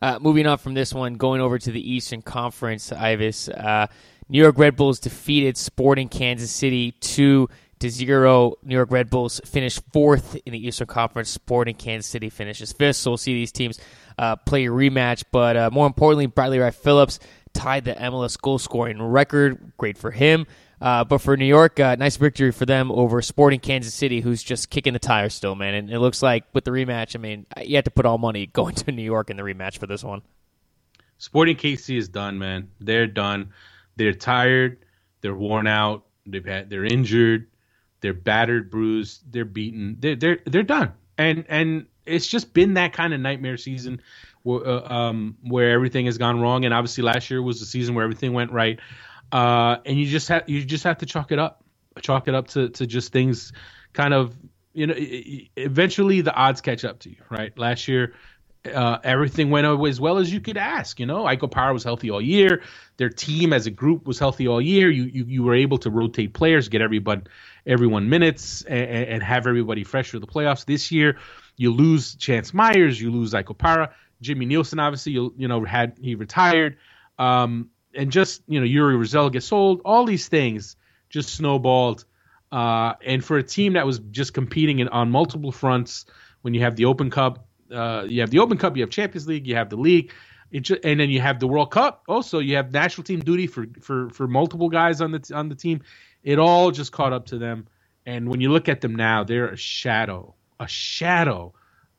Uh, moving on from this one, going over to the Eastern Conference, Ivis. Uh, New York Red Bulls defeated Sporting Kansas City two to zero. New York Red Bulls finished fourth in the Eastern Conference. Sporting Kansas City finishes fifth. So we'll see these teams uh, play a rematch. But uh, more importantly, Bradley Wright Phillips tied the MLS goal scoring record. Great for him. Uh, but for New York, uh, nice victory for them over Sporting Kansas City, who's just kicking the tires still, man. And it looks like with the rematch, I mean, you have to put all money going to New York in the rematch for this one. Sporting KC is done, man. They're done. They're tired. They're worn out. They've had. They're injured. They're battered, bruised. They're beaten. They're they're they're done. And and it's just been that kind of nightmare season uh, um, where everything has gone wrong, and obviously last year was the season where everything went right. Uh, and you just have you just have to chalk it up, chalk it up to to just things, kind of you know. Eventually, the odds catch up to you, right? Last year, uh, everything went as well as you could ask. You know, Ike Opara was healthy all year. Their team as a group was healthy all year. You you, you were able to rotate players, get everyone everyone minutes, and, and have everybody fresh for the playoffs. This year, you lose Chance Myers, you lose Ike Opara, Jimmy Nielsen. Obviously, you you know had he retired, um, and just you know Oriol Rosell gets sold. All these things just snowballed. Uh, and for a team that was just competing in, on multiple fronts, when you have the Open Cup uh, you have the Open Cup, you have Champions League, you have the league, just, and then you have the World Cup. Also, you have national team duty for for for multiple guys on the on the team. It all just caught up to them. And when you look at them now, they're a shadow, a shadow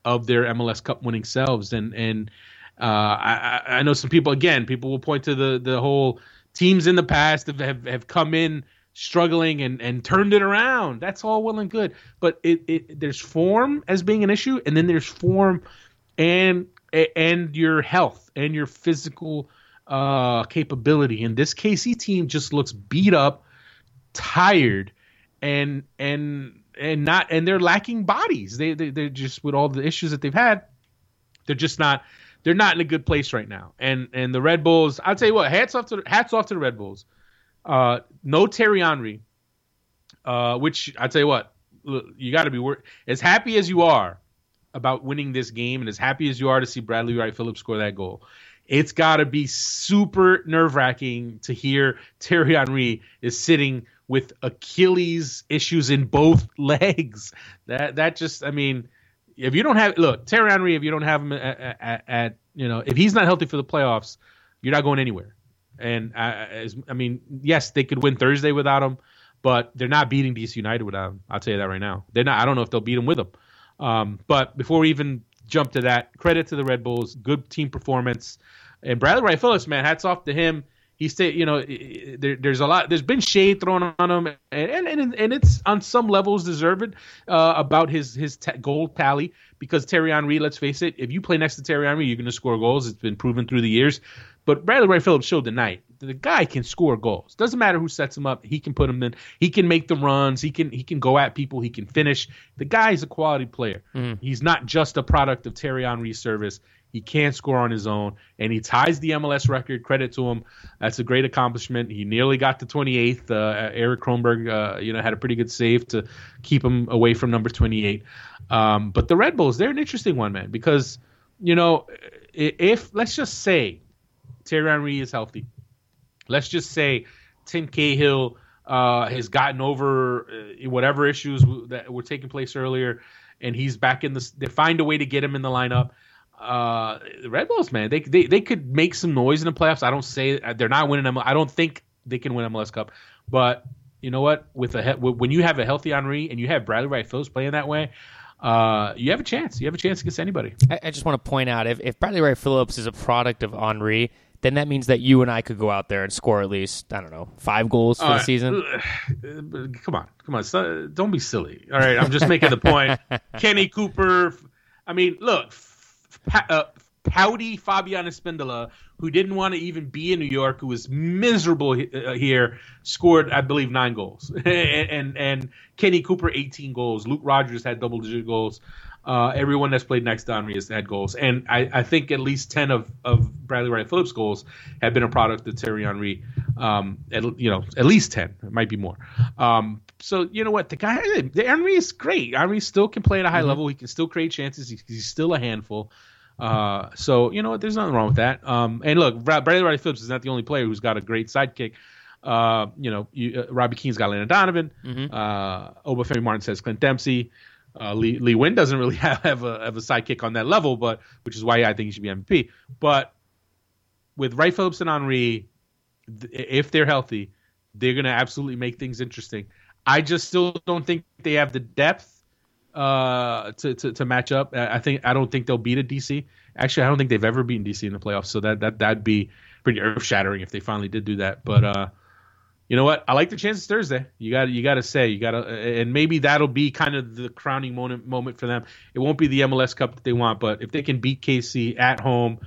of their MLS Cup winning selves. And and uh, I, I know some people again, people will point to the the whole teams in the past have have, have come in struggling and, and turned it around. That's all well and good. But it, it there's form as being an issue, and then there's form and and your health and your physical uh, capability. And this KC team just looks beat up, tired, and and and not and they're lacking bodies. They, they they're just with all the issues that they've had, they're just not they're not in a good place right now. And and the Red Bulls, I'll tell you what, hats off to hats off to the Red Bulls uh, no Thierry Henry, uh, which I tell you what, you got to be wor- as happy as you are about winning this game, and as happy as you are to see Bradley Wright Phillips score that goal. It's got to be super nerve wracking to hear Thierry Henry is sitting with Achilles issues in both legs. That that just, I mean, if you don't have look Thierry Henry, if you don't have him at, at, at you know if he's not healthy for the playoffs, you're not going anywhere. And I, I mean, yes, they could win Thursday without him, but they're not beating DC United without him. I'll tell you that right now. They're not. I don't know if they'll beat him with him. Um, but before we even jump to that, credit to the Red Bulls, good team performance, and Bradley Wright Phillips, man, hats off to him. He stayed, you know, there, there's a lot, there's been shade thrown on him, and and, and it's on some levels deserved uh, about his his t- goal tally because Thierry Henry, let's face it, if you play next to Thierry Henry, you're going to score goals. It's been proven through the years. But Bradley Wright Phillips showed tonight the guy can score goals. Doesn't matter who sets him up. He can put him in. He can make the runs. He can he can go at people. He can finish. The guy is a quality player. Mm. He's not just a product of Thierry Henry's service. He can't score on his own, and he ties the MLS record. Credit to him. That's a great accomplishment. He nearly got to 28th. Uh, Eric Kronberg, uh, you know, had a pretty good save to keep him away from number 28. Um, but the Red Bulls, they're an interesting one, man, because you know, if let's just say Thierry Henry is healthy. Let's just say Tim Cahill uh, has gotten over uh, whatever issues that were taking place earlier, and he's back in the. They find a way to get him in the lineup. Uh, the Red Bulls, man, they, they they could make some noise in the playoffs. I don't say they're not winning them. I don't think they can win MLS Cup, but you know what? With a when you have a healthy Henry and you have Bradley Wright Phillips playing that way, uh, you have a chance. You have a chance against anybody. I, I just want to point out if, if Bradley Wright Phillips is a product of Henry, then that means that you and I could go out there and score at least I don't know five goals for uh, the season. Come on, come on, don't be silly. All right, I'm just making the point. Kenny Cooper. I mean, look, uh, pouty Fabian Espindola, who didn't want to even be in New York, who was miserable uh, here, scored I believe nine goals, and, and and Kenny Cooper 18 goals. Luke Rodgers had double digit goals. Uh, everyone that's played next to Henry has had goals, and I, I, think at least ten of, of Bradley Wright Phillips' goals have been a product of Thierry Henry. Um, at, you know, at least ten, it might be more. Um, so you know what, the guy, the Henry is great. Henry still can play at a high mm-hmm. level. He can still create chances. He, he's still a handful. Uh, so you know what, there's nothing wrong with that. Um, and look, Bradley Wright Phillips is not the only player who's got a great sidekick. Uh, you know, you, uh, Robbie Keane's got Landon Donovan. Mm-hmm. Uh, Obafemi Martin says Clint Dempsey. Uh, Lee, Lee Nguyen doesn't really have, have, a, have a sidekick on that level, but which is why I think he should be MVP. But with Wright Phillips and Henry, if they're healthy, they're going to absolutely make things interesting. I just still don't think they have the depth uh, to, to, to match up. I think I don't think they'll beat a DC. Actually, I don't think they've ever beaten DC in the playoffs. So that that that'd be pretty earth shattering if they finally did do that. But uh, you know what? I like the chances Thursday. You got you got to say you got to, and maybe that'll be kind of the crowning moment moment for them. It won't be the MLS Cup that they want, but if they can beat KC at home,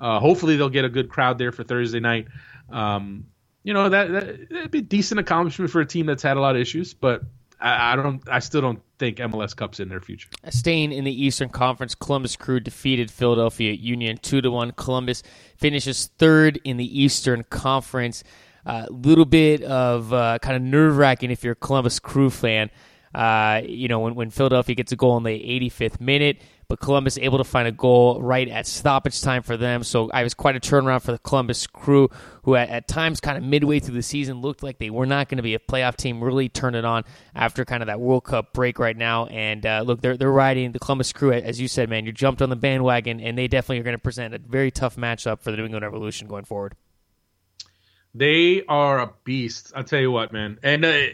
uh, hopefully they'll get a good crowd there for Thursday night. Um, you know that, that would be a decent accomplishment for a team that's had a lot of issues, but I, I don't. I still don't think MLS Cup's in their future. Staying in the Eastern Conference, Columbus Crew defeated Philadelphia Union two to one. Columbus finishes third in the Eastern Conference. A uh, little bit of uh, kind of nerve wracking if you're a Columbus Crew fan. Uh, you know, when, when Philadelphia gets a goal in the 85th minute, but Columbus able to find a goal right at stoppage time for them. So I was quite a turnaround for the Columbus crew, who at, at times kind of midway through the season looked like they were not going to be a playoff team. Really turned it on after kind of that World Cup break right now. And uh, look, they're they're riding the Columbus crew, as you said, man. You jumped on the bandwagon, and they definitely are going to present a very tough matchup for the New England Revolution going forward. They are a beast. I'll tell you what, man. And uh,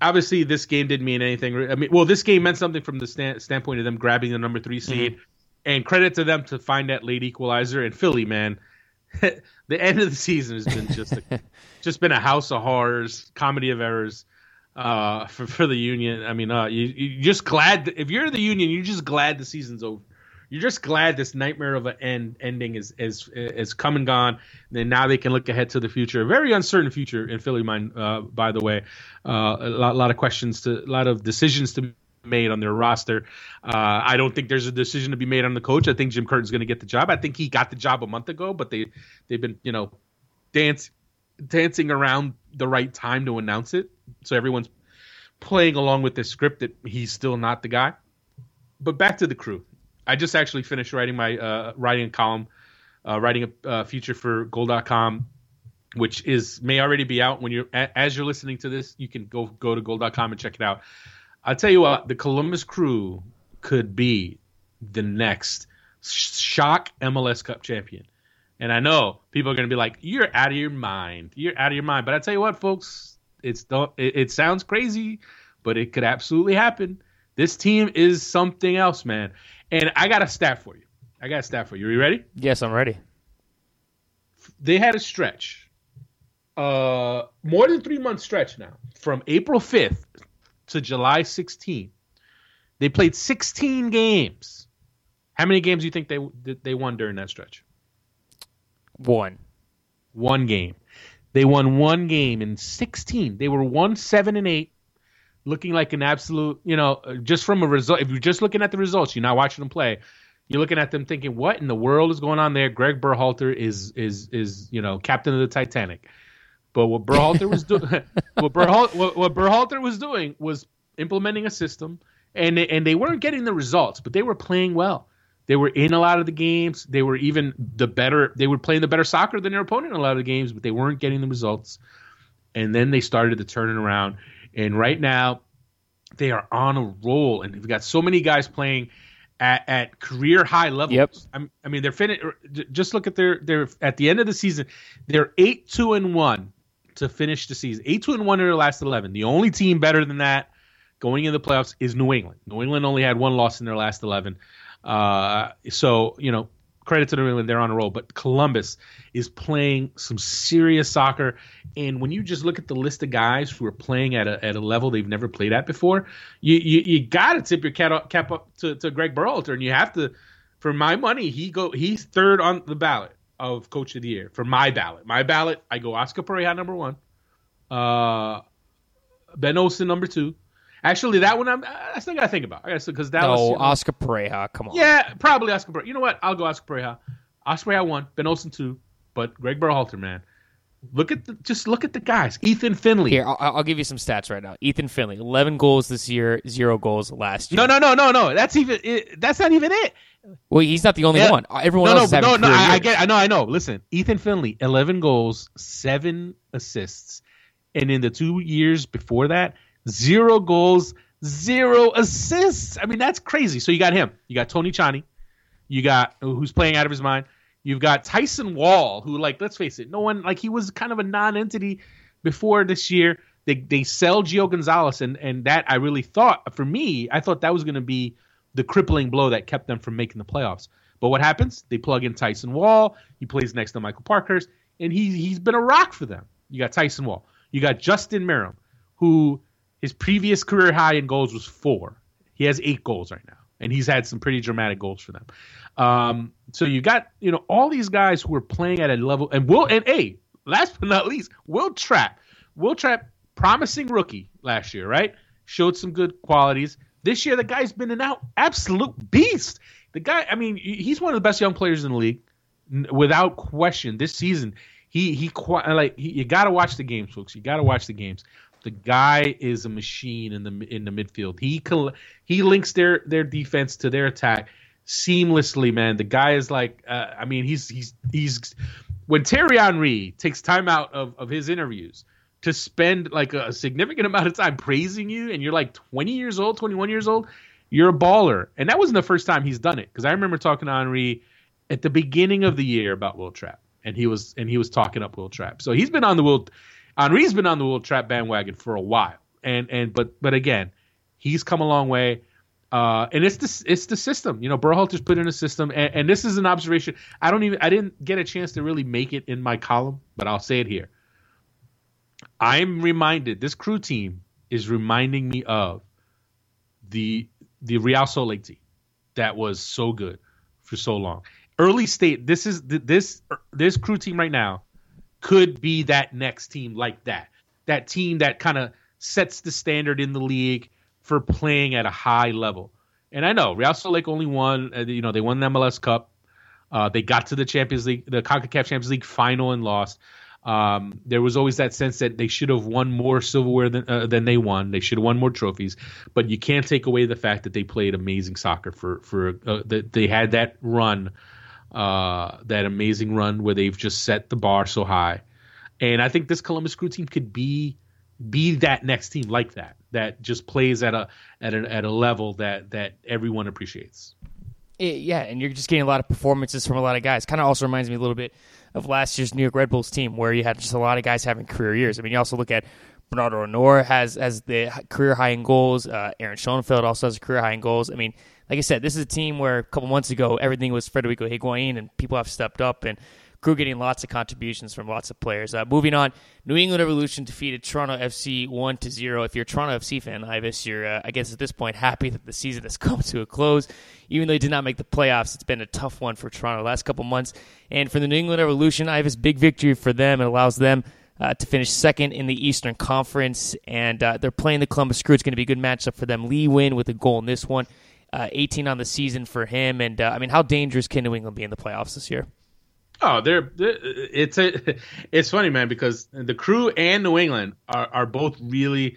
obviously this game didn't mean anything. I mean, well, this game meant something from the stand, standpoint of them grabbing the number three seed, mm-hmm. and credit to them to find that late equalizer. And Philly, man, the end of the season has been just a, just been a house of horrors, comedy of errors uh, for for the Union. I mean, uh, you you just glad if you're the Union, you're just glad the season's over you're just glad this nightmare of an end ending is is is come and gone. And now they can look ahead to the future. A very uncertain future in Philly mind, uh, by the way. Uh, a lot, lot of questions to a lot of decisions to be made on their roster. Uh, I don't think there's a decision to be made on the coach. I think Jim Curtin's going to get the job. I think he got the job a month ago, but they they've been you know dance dancing around the right time to announce it. So everyone's playing along with this script that he's still not the guy. But back to the crew. I just actually finished writing my uh, writing a column, uh, writing a uh, feature for Goal.com, which is may already be out when you're as you're listening to this. You can go go to Goal.com and check it out. I'll tell you what, the Columbus Crew could be the next shock MLS Cup champion. And I know people are going to be like, "You're out of your mind. You're out of your mind." But I tell you what, folks, it's it, it sounds crazy, but it could absolutely happen. This team is something else, man. And I got a stat for you. I got a stat for you. Are you ready? Yes, I'm ready. They had a stretch, uh, more than three month stretch now, from April 5th to July 16th. They played 16 games. How many games do you think they they won during that stretch? One. One game. They won one game in 16. They were one seven and eight looking like an absolute, you know, uh, just from a result. If you're just looking at the results, you're not watching them play. You're looking at them thinking, what in the world is going on there? Greg Berhalter is is is you know captain of the Titanic. But what Berhalter was doing, what, Berhal- what, what Berhalter was doing was implementing a system, and they, and they weren't getting the results, but they were playing well. They were in a lot of the games. They were even the better. They were playing the better soccer than their opponent in a lot of the games, but they weren't getting the results. And then they started to turn it around. And right now, they are on a roll, and we've got so many guys playing at, at career high levels. Yep. I'm, i mean, they're fin- Just look at their their at the end of the season, they're eight two and one to finish the season. Eight two and one in their last eleven. The only team better than that going into the playoffs is New England. New England only had one loss in their last eleven. Uh, so you know credit to New England, they're on a roll. But Columbus is playing some serious soccer, and when you just look at the list of guys who are playing at a, at a level they've never played at before, you you, you got to tip your cap up, cap up to, to Greg Berhalter, and you have to. For my money, he go he's third on the ballot of Coach of the Year. For my ballot, my ballot, I go Oscar Pareja number one, uh, Ben Olsen number two, Actually, that one I'm, uh, I still got to think about. I guess because that no, was you know, Oscar Pareja. Come on. Yeah, probably Oscar Pareja. You know what? I'll go Oscar Pareja. Oscar Pareja one, Ben Olsen two, but Greg Berhalter, man. Look at the just look at the guys. Ethan Finlay. Here, I'll, I'll, give you some stats right now. Ethan Finlay, eleven goals this year, zero goals last year. No, no, no, no, no. That's even. It, that's not even it. Well, he's not the only yeah. one. Uh, everyone no, else no, no, no. I, I, get. I know. I know. Listen, Ethan Finlay, eleven goals, seven assists, and in the two years before that, zero goals, zero assists. I mean, that's crazy. So you got him. You got Tony Tchani. You got who's playing out of his mind. You've got Tyson Wahl, who, like, let's face it, no one like he was kind of a non-entity before this year. They they sell Gio Gonzalez, and and that I really thought for me, I thought that was going to be the crippling blow that kept them from making the playoffs. But what happens? They plug in Tyson Wahl. He plays next to Michael Parkhurst, and he he's been a rock for them. You got Tyson Wahl. You got Justin Meram, who his previous career high in goals was four. He has eight goals right now, and he's had some pretty dramatic goals for them. Um, so you got you know all these guys who are playing at a level, and Will and a last but not least, Wil Trapp. Wil Trapp, promising rookie last year, right? showed some good qualities. This year, the guy's been an out absolute beast. The guy, I mean, he's one of the best young players in the league, without question. This season, he he like he, you got to watch the games, folks. You got to watch the games. The guy is a machine in the in the midfield. He he links their their defense to their attack seamlessly, man. The guy is like, uh, I mean, he's he's he's when Thierry Henry takes time out of of his interviews to spend like a significant amount of time praising you, and you're like 20 years old, 21 years old, you're a baller. And that wasn't the first time he's done it because I remember talking to Henry at the beginning of the year about Wil Trapp, and he was and he was talking up Wil Trapp. So he's been on the Will Henry's been on the little trap bandwagon for a while, and and but but again, he's come a long way. Uh, and it's the it's the system. You know, Berhalter's put in a system, and, and, this is an observation. I don't even I didn't get a chance to really make it in my column, but I'll say it here. I'm reminded this crew team is reminding me of the the Real Salt Lake team that was so good for so long. Early state. This is this this crew team right now could be that next team like that. That team that kind of sets the standard in the league for playing at a high level. And I know Real Salt Lake only won, uh, you know, they won the MLS Cup. Uh, they got to the Champions League, the CONCACAF Champions League final and lost. Um, there was always that sense that they should have won more silverware than, uh, than they won. They should have won more trophies, but you can't take away the fact that they played amazing soccer for for uh, that they had that run, uh, that amazing run where they've just set the bar so high, and I think this Columbus Crew team could be be that next team like that that just plays at a at a at a level that that everyone appreciates. It, yeah, and you're just getting a lot of performances from a lot of guys. Kind of also reminds me a little bit of last year's New York Red Bulls team, where you had just a lot of guys having career years. I mean, you also look at Bernardo Añor has has the career high in goals. Uh, Aaron Schoenfeld also has a career high in goals. I mean, like I said, this is a team where a couple months ago everything was Federico Higuain, and people have stepped up and crew getting lots of contributions from lots of players. Uh, moving on, New England Revolution defeated Toronto FC one to zero. If you're a Toronto FC fan, Ives, you're uh, I guess at this point happy that the season has come to a close. Even though they did not make the playoffs, it's been a tough one for Toronto last couple months. And for the New England Revolution, Ives, big victory for them. It allows them. Uh, to finish second in the Eastern Conference, and uh, they're playing the Columbus Crew. It's going to be a good matchup for them. Lee Nguyen with a goal in this one, uh, 18 on the season for him. And uh, I mean, how dangerous can New England be in the playoffs this year? Oh, they're, they're, it's a it's funny, man, because the crew and New England are, are both really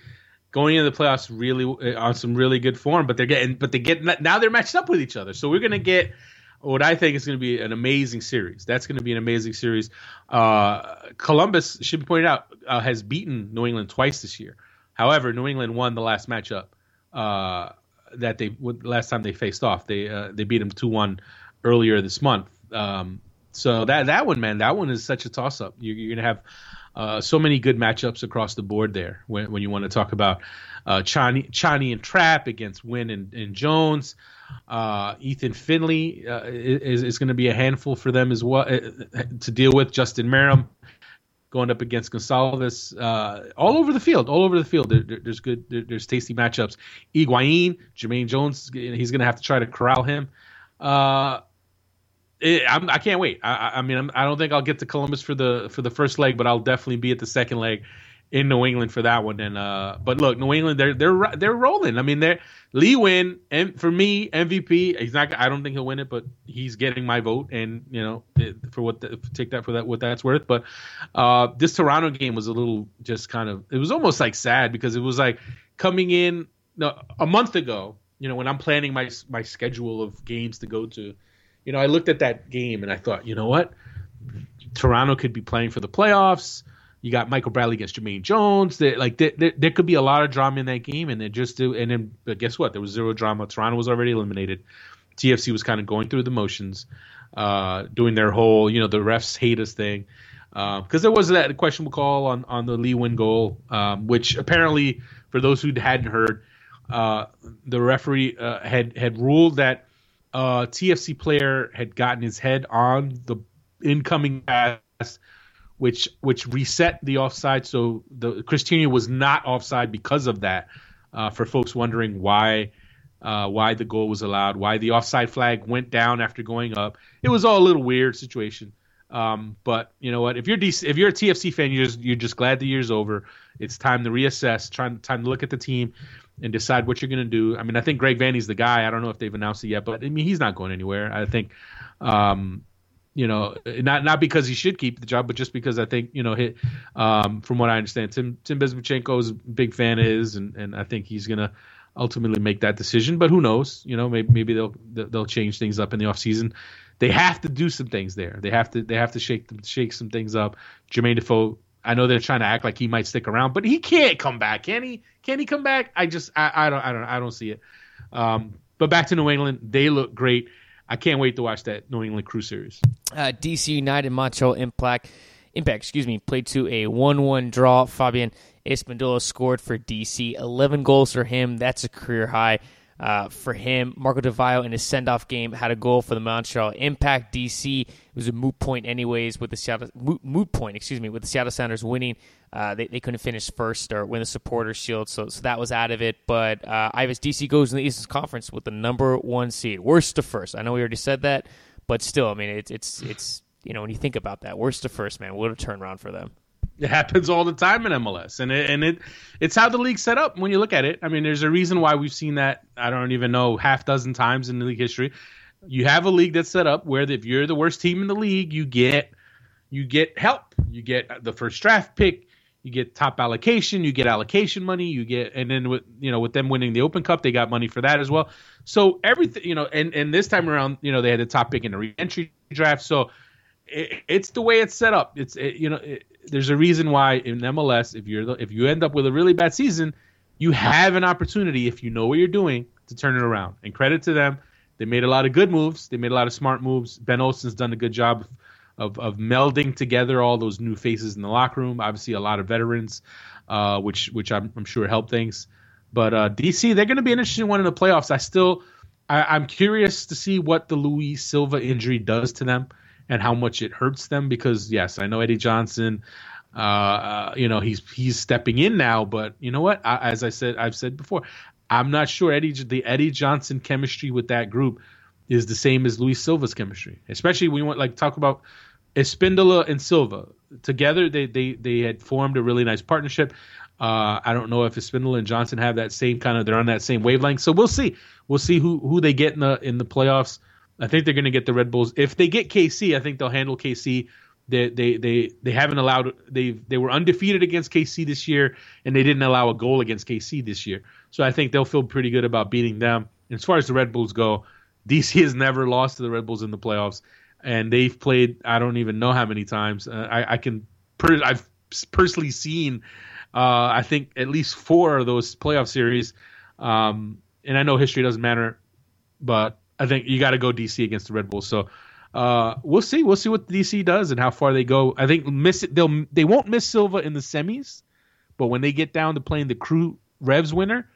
going into the playoffs really uh, on some really good form, but they're getting but they get now they're matched up with each other. So we're gonna get what I think is going to be an amazing series. That's going to be an amazing series. Uh, Columbus should be pointed out uh, has beaten New England twice this year. However, New England won the last matchup uh, that they last time they faced off. They uh, they beat them two one earlier this month. Um, so that that one, man, that one is such a toss up. You're, you're gonna have uh, so many good matchups across the board there when, when you want to talk about uh, Tchani, Tchani and Trapp against Nguyen and, and Jones. Uh, Ethan Finlay uh, is, is going to be a handful for them as well uh, to deal with. Justin Meram going up against Gonzalez, uh, all over the field, all over the field. There, there, there's good, there, there's tasty matchups. Higuain, Jermaine Jones, he's going to have to try to corral him. Uh, it, I'm, I can not wait. I, I mean, I'm, I do not think I'll get to Columbus for the for the first leg, but I'll definitely be at the second leg in New England for that one. And uh, but look, New England, they're they're they're rolling. I mean, they're Lee Nguyen, and for me, MVP. He's not. I don't think he'll win it, but he's getting my vote, and you know, for what the, take that for that what that's worth. But uh, this Toronto game was a little just kind of. It was almost like sad because it was like coming in a month ago. You know, when I'm planning my my schedule of games to go to you know, I looked at that game and I thought, you know what? Toronto could be playing for the playoffs. You got Michael Bradley against Jermaine Jones. Like there, there, could be a lot of drama in that game, and then just do, and then but guess what? There was zero drama. Toronto was already eliminated. TFC was kind of going through the motions, uh, doing their whole, you know, the refs hate us thing, because uh, there was that questionable call on on the Lee Nguyen goal, um, which apparently, for those who hadn't heard, uh, the referee uh, had had ruled that uh, TFC player had gotten his head on the incoming pass, which which reset the offside. So the Cristiano was not offside because of that. Uh, for folks wondering why uh, why the goal was allowed, why the offside flag went down after going up, it was all a little weird situation. Um, but you know what? If you're DC, if you're a TFC fan, you're just, you're just glad the year's over. It's time to reassess. Trying time to look at the team and decide what you're going to do. I mean, I think Greg Vanney's the guy. I don't know if they've announced it yet, but I mean, he's not going anywhere. I think, um, you know, not not because he should keep the job, but just because I think, you know, hit, um, from what I understand, Tim Tim Bezbatchenko is a big fan of his, and, and I think he's to ultimately make that decision. But who knows? You know, maybe maybe they'll they'll change things up in the offseason. They have to do some things there. They have to they have to shake shake some things up. Jermaine Defoe I know they're trying to act like he might stick around, but he can't come back, can he? Can he come back? I just I, I don't I don't I don't see it. Um, but back to New England, they look great. I can't wait to watch that New England Crew series. Uh, DC United Montreal Impact Impact, excuse me, played to a one-one draw. Fabian Espindola scored for DC, eleven goals for him. That's a career high uh, for him. Marco Di in his send off game had a goal for the Montreal Impact. DC it was a moot point anyways with the Seattle moot, moot point, excuse me, with the Seattle Sounders winning. Uh, they, they couldn't finish first or win the supporter shield, so so that was out of it. But uh, Ives DC goes in the Eastern Conference with the number one seed, worst to first. I know we already said that, but still, I mean, it's it's it's you know when you think about that, worst to first, man, what a turnaround for them. It happens all the time in MLS, and it, and it it's how the league set up when you look at it. I mean, there's a reason why we've seen that. I don't even know half dozen times in the league history. You have a league that's set up where if you're the worst team in the league, you get you get help. You get the first draft pick. You get top allocation. You get allocation money. You get and then with you know with them winning the Open Cup, they got money for that as well. So everything you know, and and this time around, you know, they had the top pick in the reentry draft. So it, it's the way it's set up. It's it, you know. It, there's a reason why in MLS, if you're the, if you end up with a really bad season, you have an opportunity if you know what you're doing to turn it around. And credit to them, they made a lot of good moves. They made a lot of smart moves. Ben Olsen's done a good job of of melding together all those new faces in the locker room. Obviously, a lot of veterans, uh, which which I'm, I'm sure help things. But uh, DC, they're going to be an interesting one in the playoffs. I still, I, am curious to see what the Luis Silva injury does to them and how much it hurts them because yes, I know Eddie Johnson. Uh, uh, you know he's he's stepping in now, but you know what? I, as I said, I've said before, I'm not sure Eddie the Eddie Johnson chemistry with that group is the same as Luis Silva's chemistry. Especially when you want like talk about Espindola and Silva together. They they they had formed a really nice partnership. Uh, I don't know if Espindola and Johnson have that same kind of they're on that same wavelength. So we'll see. We'll see who who they get in the in the playoffs. I think they're going to get the Red Bulls. If they get KC, I think they'll handle KC. They they they they haven't allowed they they were undefeated against KC this year, and they didn't allow a goal against KC this year. So I think they'll feel pretty good about beating them. And as far as the Red Bulls go, DC has never lost to the Red Bulls in the playoffs, and they've played I don't even know how many times. Uh, I, I can per, I've personally seen uh, I think at least four of those playoff series. Um, and I know history doesn't matter, but I think you got to go DC against the Red Bulls. So uh, we'll see. We'll see what DC does and how far they go. I think miss it. They'll they won't miss Silva in the semis, but when they get down to playing the Crew Revs winner,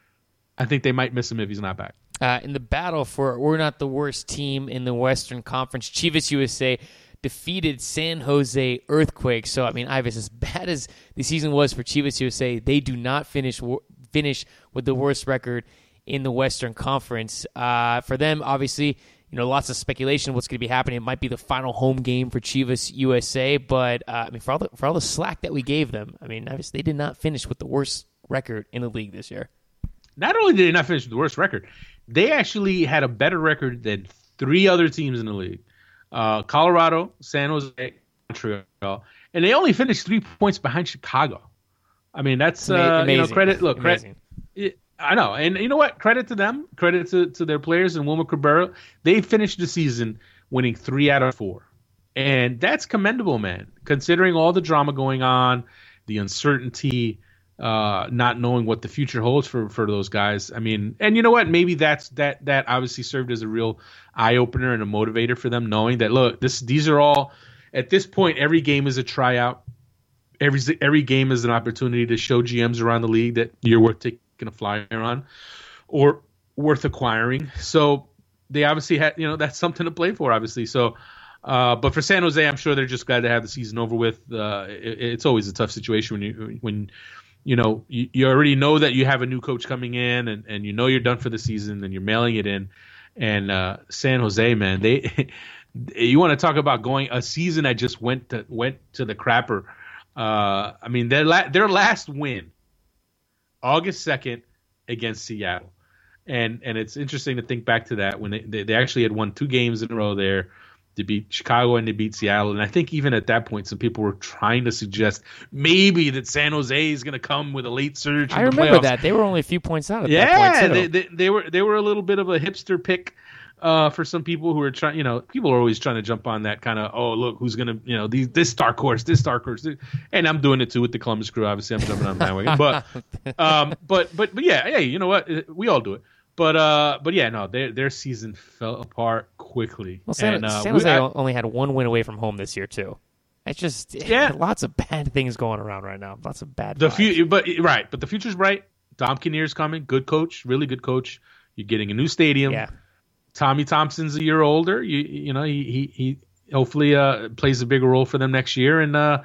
I think they might miss him if he's not back. Uh, in the battle for we're not the worst team in the Western Conference, Chivas USA defeated San Jose Earthquake. So I mean, Ives, as bad as the season was for Chivas USA, they do not finish finish with the worst record in the Western Conference. Uh, for them, obviously, you know, lots of speculation what's going to be happening. It might be the final home game for Chivas USA, but uh, I mean, for all the for all the slack that we gave them, I mean, obviously they did not finish with the worst record in the league this year. Not only did they not finish with the worst record, they actually had a better record than three other teams in the league: uh, Colorado, San Jose, Montreal, and they only finished three points behind Chicago. I mean, that's uh, you know credit. Look, credit. I know, and you know what? Credit to them. Credit to, to their players and Wilmer Cabrera. They finished the season winning three out of four, and that's commendable, man. Considering all the drama going on, the uncertainty, uh, not knowing what the future holds for for those guys. I mean, and you know what? Maybe that's that that obviously served as a real eye opener and a motivator for them, knowing that look, this these are all at this point, every game is a tryout. Every every game is an opportunity to show GMs around the league that you're worth taking a flyer on, or worth acquiring. So they obviously had, you know, that's something to play for, obviously. So, uh, but for San Jose, I'm sure they're just glad to have the season over with. Uh, it, it's always a tough situation when you when you know you, you, already know that you have a new coach coming in and, and you know you're done for the season and you're mailing it in. And uh, San Jose, man, they you want to talk about going a season that just went to went to the crapper. Uh, I mean, their la- their last win August 2nd against Seattle. And and it's interesting to think back to that when they, they, they actually had won two games in a row there. to beat Chicago and to beat Seattle. And I think even at that point, some people were trying to suggest maybe that San Jose is going to come with a late surge. I remember playoffs. that they were only a few points out. At yeah, that point they, they, they were they were a little bit of a hipster pick uh, for some people who are trying. You know, people are always trying to jump on that kind of oh look who's gonna you know these this dark horse this dark horse, and I'm doing it too with the Columbus Crew. Obviously, I'm jumping on that way, but um, but but but yeah, hey, you know what? We all do it. But uh, but yeah, no, their their season fell apart quickly. Well, San, and, uh, San we- Jose I- only had one win away from home this year too. It's just Yeah. lots of bad things going around right now. Lots of bad. the few, but right, but the future's bright. Dom Kinnear's coming, good coach, really good coach. You're getting a new stadium. Yeah, Tommy Thompson's a year older. You you know he he, he hopefully uh, plays a bigger role for them next year, and uh,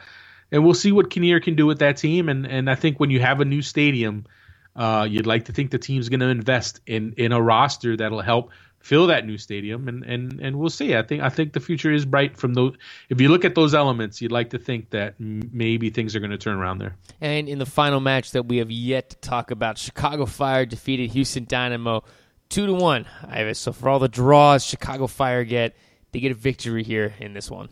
and we'll see what Kinnear can do with that team. And and I think when you have a new stadium, uh, you'd like to think the team's going to invest in in a roster that'll help fill that new stadium, and and and we'll see. I think I think the future is bright from those. If you look at those elements, you'd like to think that maybe things are going to turn around there. and in the final match that we have yet to talk about, Chicago Fire defeated Houston Dynamo two to one. Ives. So for all the draws Chicago Fire get, they get a victory here in this one.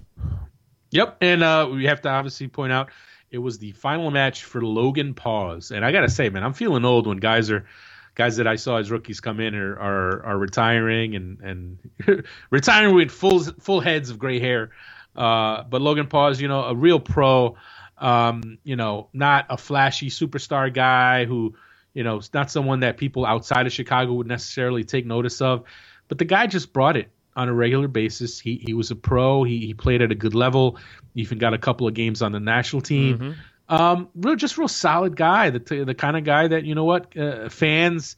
Yep, and uh, we have to obviously point out it was the final match for Logan Pause, and I gotta say, man, I'm feeling old when guys are guys that I saw as rookies come in are are, are retiring and and retiring with full full heads of gray hair. Uh, but Logan Pause, you know, a real pro, um, you know, not a flashy superstar guy who, you know, is not someone that people outside of Chicago would necessarily take notice of. But the guy just brought it on a regular basis. He he was a pro. He he played at a good level. Even got a couple of games on the national team. Um, real just real solid guy. The the kind of guy that you know what uh, fans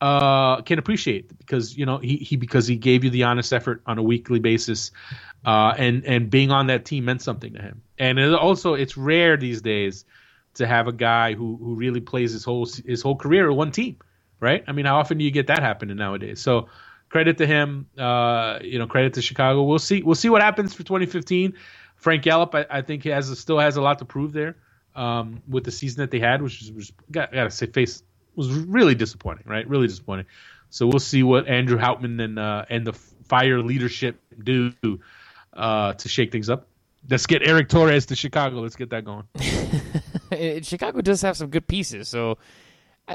uh can appreciate because you know he he because he gave you the honest effort on a weekly basis. Uh, and and being on that team meant something to him. And it also, it's rare these days to have a guy who who really plays his whole his whole career at one team, right? I mean, how often do you get that happening nowadays? So credit to him. Uh, you know, credit to Chicago. We'll see. We'll see what happens for 2015. Frank Yallop, I, I think, he has still has a lot to prove there um, with the season that they had, which was, was got, gotta say, face was really disappointing, right? Really disappointing. So we'll see what Andrew Hauptman and uh, and the Fire leadership do uh, to shake things up. Let's get Erick Torres to Chicago. Let's get that going. Chicago does have some good pieces, so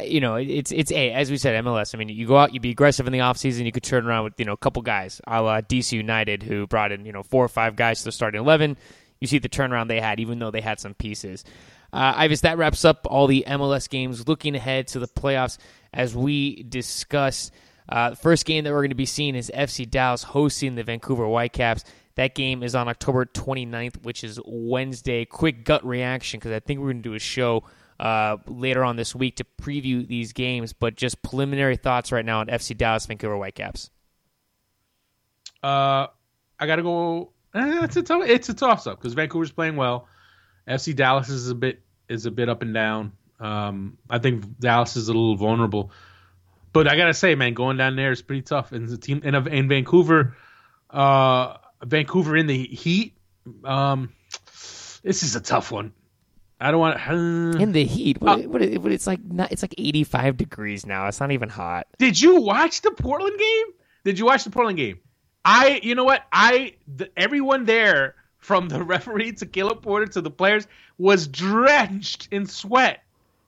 you know it's it's a as we said MLS. I mean, you go out, you be aggressive in the offseason, you could turn around with you know a couple guys, a la DC United, who brought in you know four or five guys to the starting eleven. You see the turnaround they had, even though they had some pieces. Uh, Ives, that wraps up all the MLS games. Looking ahead to the playoffs, as we discuss, uh, the first game that we're going to be seeing is FC Dallas hosting the Vancouver Whitecaps. That game is on October 29th, which is Wednesday. Quick gut reaction because I think we're going to do a show uh, later on this week to preview these games, but just preliminary thoughts right now on FC Dallas Vancouver Whitecaps. Uh, I gotta go. Eh, it's a tough. It's a toss up because Vancouver's playing well. FC Dallas is a bit is a bit up and down. Um, I think Dallas is a little vulnerable, but I gotta say, man, going down there is pretty tough. And the team in in Vancouver, uh, Vancouver in the heat. Um, this is a tough one. I don't want. Uh, In the heat, what, what, what, it's like not, it's like 85 degrees now. It's not even hot. Did you watch the Portland game? Did you watch the Portland game? I, you know what? I, the, everyone there, from the referee to Caleb Porter to the players, was drenched in sweat.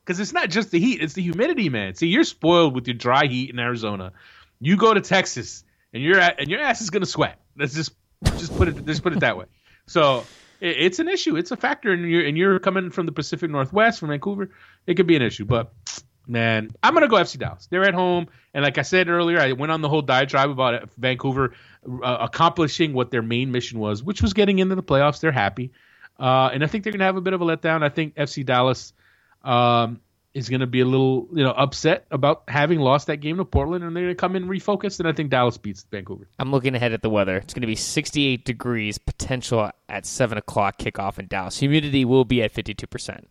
Because it's not just the heat; it's the humidity, man. See, you're spoiled with your dry heat in Arizona. You go to Texas, and your and your ass is gonna sweat. Let's just just put it just put it that way. So it, it's an issue. It's a factor, and you're and you're coming from the Pacific Northwest, from Vancouver. It could be an issue, but man, I'm gonna go FC Dallas. They're at home, and like I said earlier, I went on the whole diatribe about Vancouver uh, accomplishing what their main mission was, which was getting into the playoffs. They're happy, uh, and I think they're gonna have a bit of a letdown. I think FC Dallas um, is gonna be a little, you know, upset about having lost that game to Portland, and they're gonna come in refocused. And I think Dallas beats Vancouver. I'm looking ahead at the weather. It's going to be 68 degrees, potential at 7 o'clock kickoff in Dallas. Humidity will be at 52%.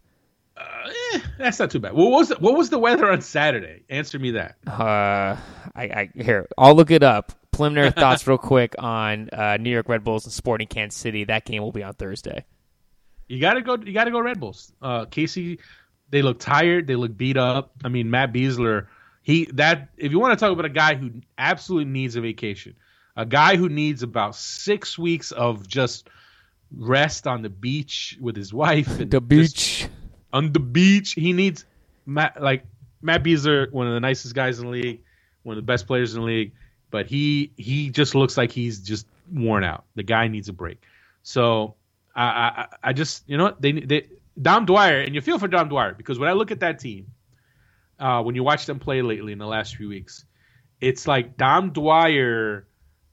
Eh, that's not too bad. What was the, what was the weather on Saturday? Answer me that. Uh, I, I here I'll look it up. Preliminary thoughts, real quick, on uh, New York Red Bulls and Sporting Kansas City. That game will be on Thursday. You gotta go. You gotta go Red Bulls. Uh, Casey, they look tired. They look beat up. I mean, Matt Besler, He that if you want to talk about a guy who absolutely needs a vacation, a guy who needs about six weeks of just rest on the beach with his wife. the beach on the beach. He needs Matt like Matt Besler, one of the nicest guys in the league, one of the best players in the league, but he he just looks like he's just worn out. The guy needs a break. So I I, I just you know what they they Dom Dwyer and you feel for Dom Dwyer because when I look at that team, uh, when you watch them play lately in the last few weeks, it's like Dom Dwyer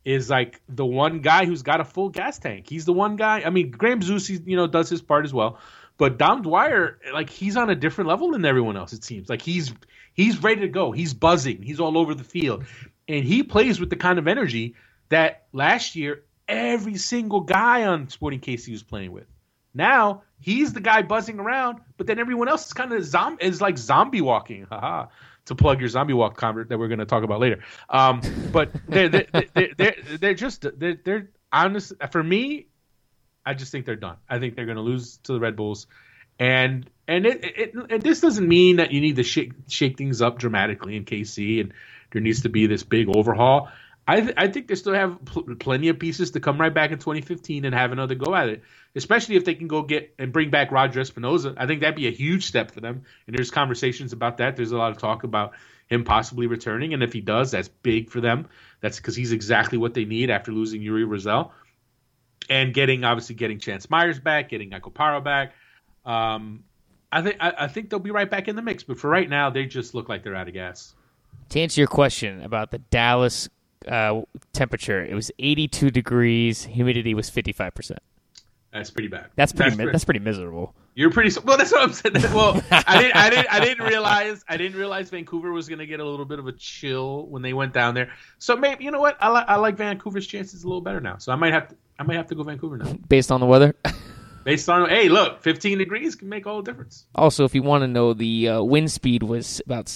is like the one guy who's got a full gas tank. He's the one guy. I mean, Graham Zusi, you know, does his part as well. But Dom Dwyer, like he's on a different level than everyone else. It seems like he's he's ready to go. He's buzzing. He's all over the field, and he plays with the kind of energy that last year every single guy on Sporting KC was playing with. Now he's the guy buzzing around, but then everyone else is kind of zom- is like zombie walking. Haha. To plug your zombie walk convert that we're going to talk about later. Um, but they're they're, they're, they're, they're just they're, they're honest for me. I just think they're done. I think they're going to lose to the Red Bulls, and and it, it, it, this doesn't mean that you need to shake shake things up dramatically in KC and there needs to be this big overhaul. I, th- I think they still have pl- plenty of pieces to come right back in 2015 and have another go at it, especially if they can go get and bring back Roger Espinoza. I think that'd be a huge step for them. And there's conversations about that. There's a lot of talk about him possibly returning, and if he does, that's big for them. That's because he's exactly what they need after losing Oriol Rosell and getting obviously getting Chance Myers back, getting Ike Opara back. Um, I think I, think they'll be right back in the mix, but for right now, they just look like they're out of gas. To answer your question about the Dallas uh, temperature, it was 82 degrees. Humidity was 55 percent. That's pretty bad. That's pretty. That's, mi- that's pretty miserable. You're pretty. Well, that's what I'm saying. Well, I didn't. I didn't. I didn't realize. I didn't realize Vancouver was going to get a little bit of a chill when they went down there. So maybe you know what? I like. I like Vancouver's chances a little better now. So I might have to. I might have to go Vancouver now. Based on the weather. Based on hey, look, 15 degrees can make all the difference. Also, if you want to know, the uh, wind speed was about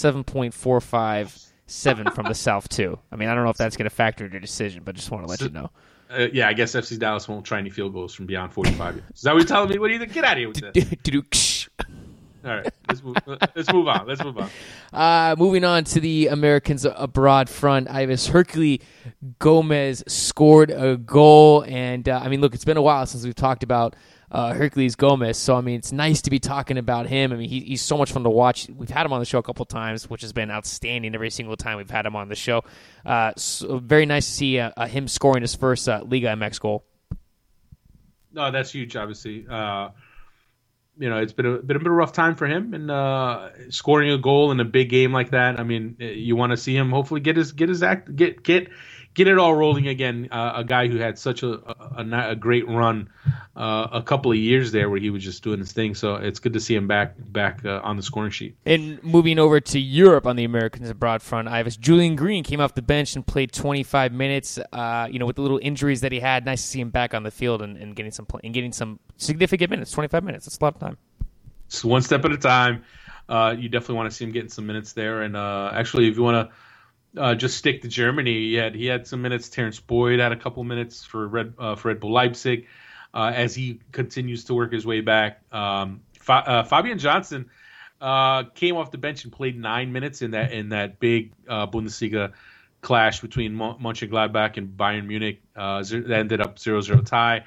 7.457 from the south too. I mean, I don't know if that's going to factor in your decision, but just want to let so, you know. Uh, yeah, I guess FC Dallas won't try any field goals from beyond 45. Is that what you're telling me? What do you think? Get out of here with that. All right, let's move, let's move on. Let's move on. Uh, moving on to the Americans abroad front, Ives Herculez Gomez scored a goal, and uh, I mean, look, it's been a while since we've talked about uh, Herculez Gomez. So I mean, it's nice to be talking about him. I mean, he, he's so much fun to watch. We've had him on the show a couple times, which has been outstanding every single time we've had him on the show. Uh, so very nice to see uh, uh him scoring his first uh, Liga MX goal. No, that's huge. Obviously, uh, you know, it's been a bit of a rough time for him, and scoring a goal in a big game like that. I mean, you want to see him hopefully get his get his act get get get it all rolling again. Uh, a guy who had such a a, a great run uh, a couple of years there, where he was just doing his thing. So it's good to see him back back uh, on the scoring sheet. And moving over to Europe on the Americans abroad front, Ives Julian Green came off the bench and played 25 minutes. Uh, you know, with the little injuries that he had, nice to see him back on the field and, and getting some play, and getting some significant minutes. 25 minutes, that's a lot of time. It's one step at a time. Uh, you definitely want to see him getting some minutes there. And uh, actually, if you want to uh, just stick to Germany. He had he had some minutes. Terrence Boyd had a couple minutes for Red uh, for Red Bull Leipzig uh, as he continues to work his way back. Um, Fa- uh, Fabian Johnson uh, came off the bench and played nine minutes in that in that big Bundesliga clash between Mon- Mönchengladbach and Bayern Munich. that ended up 0-0 tie.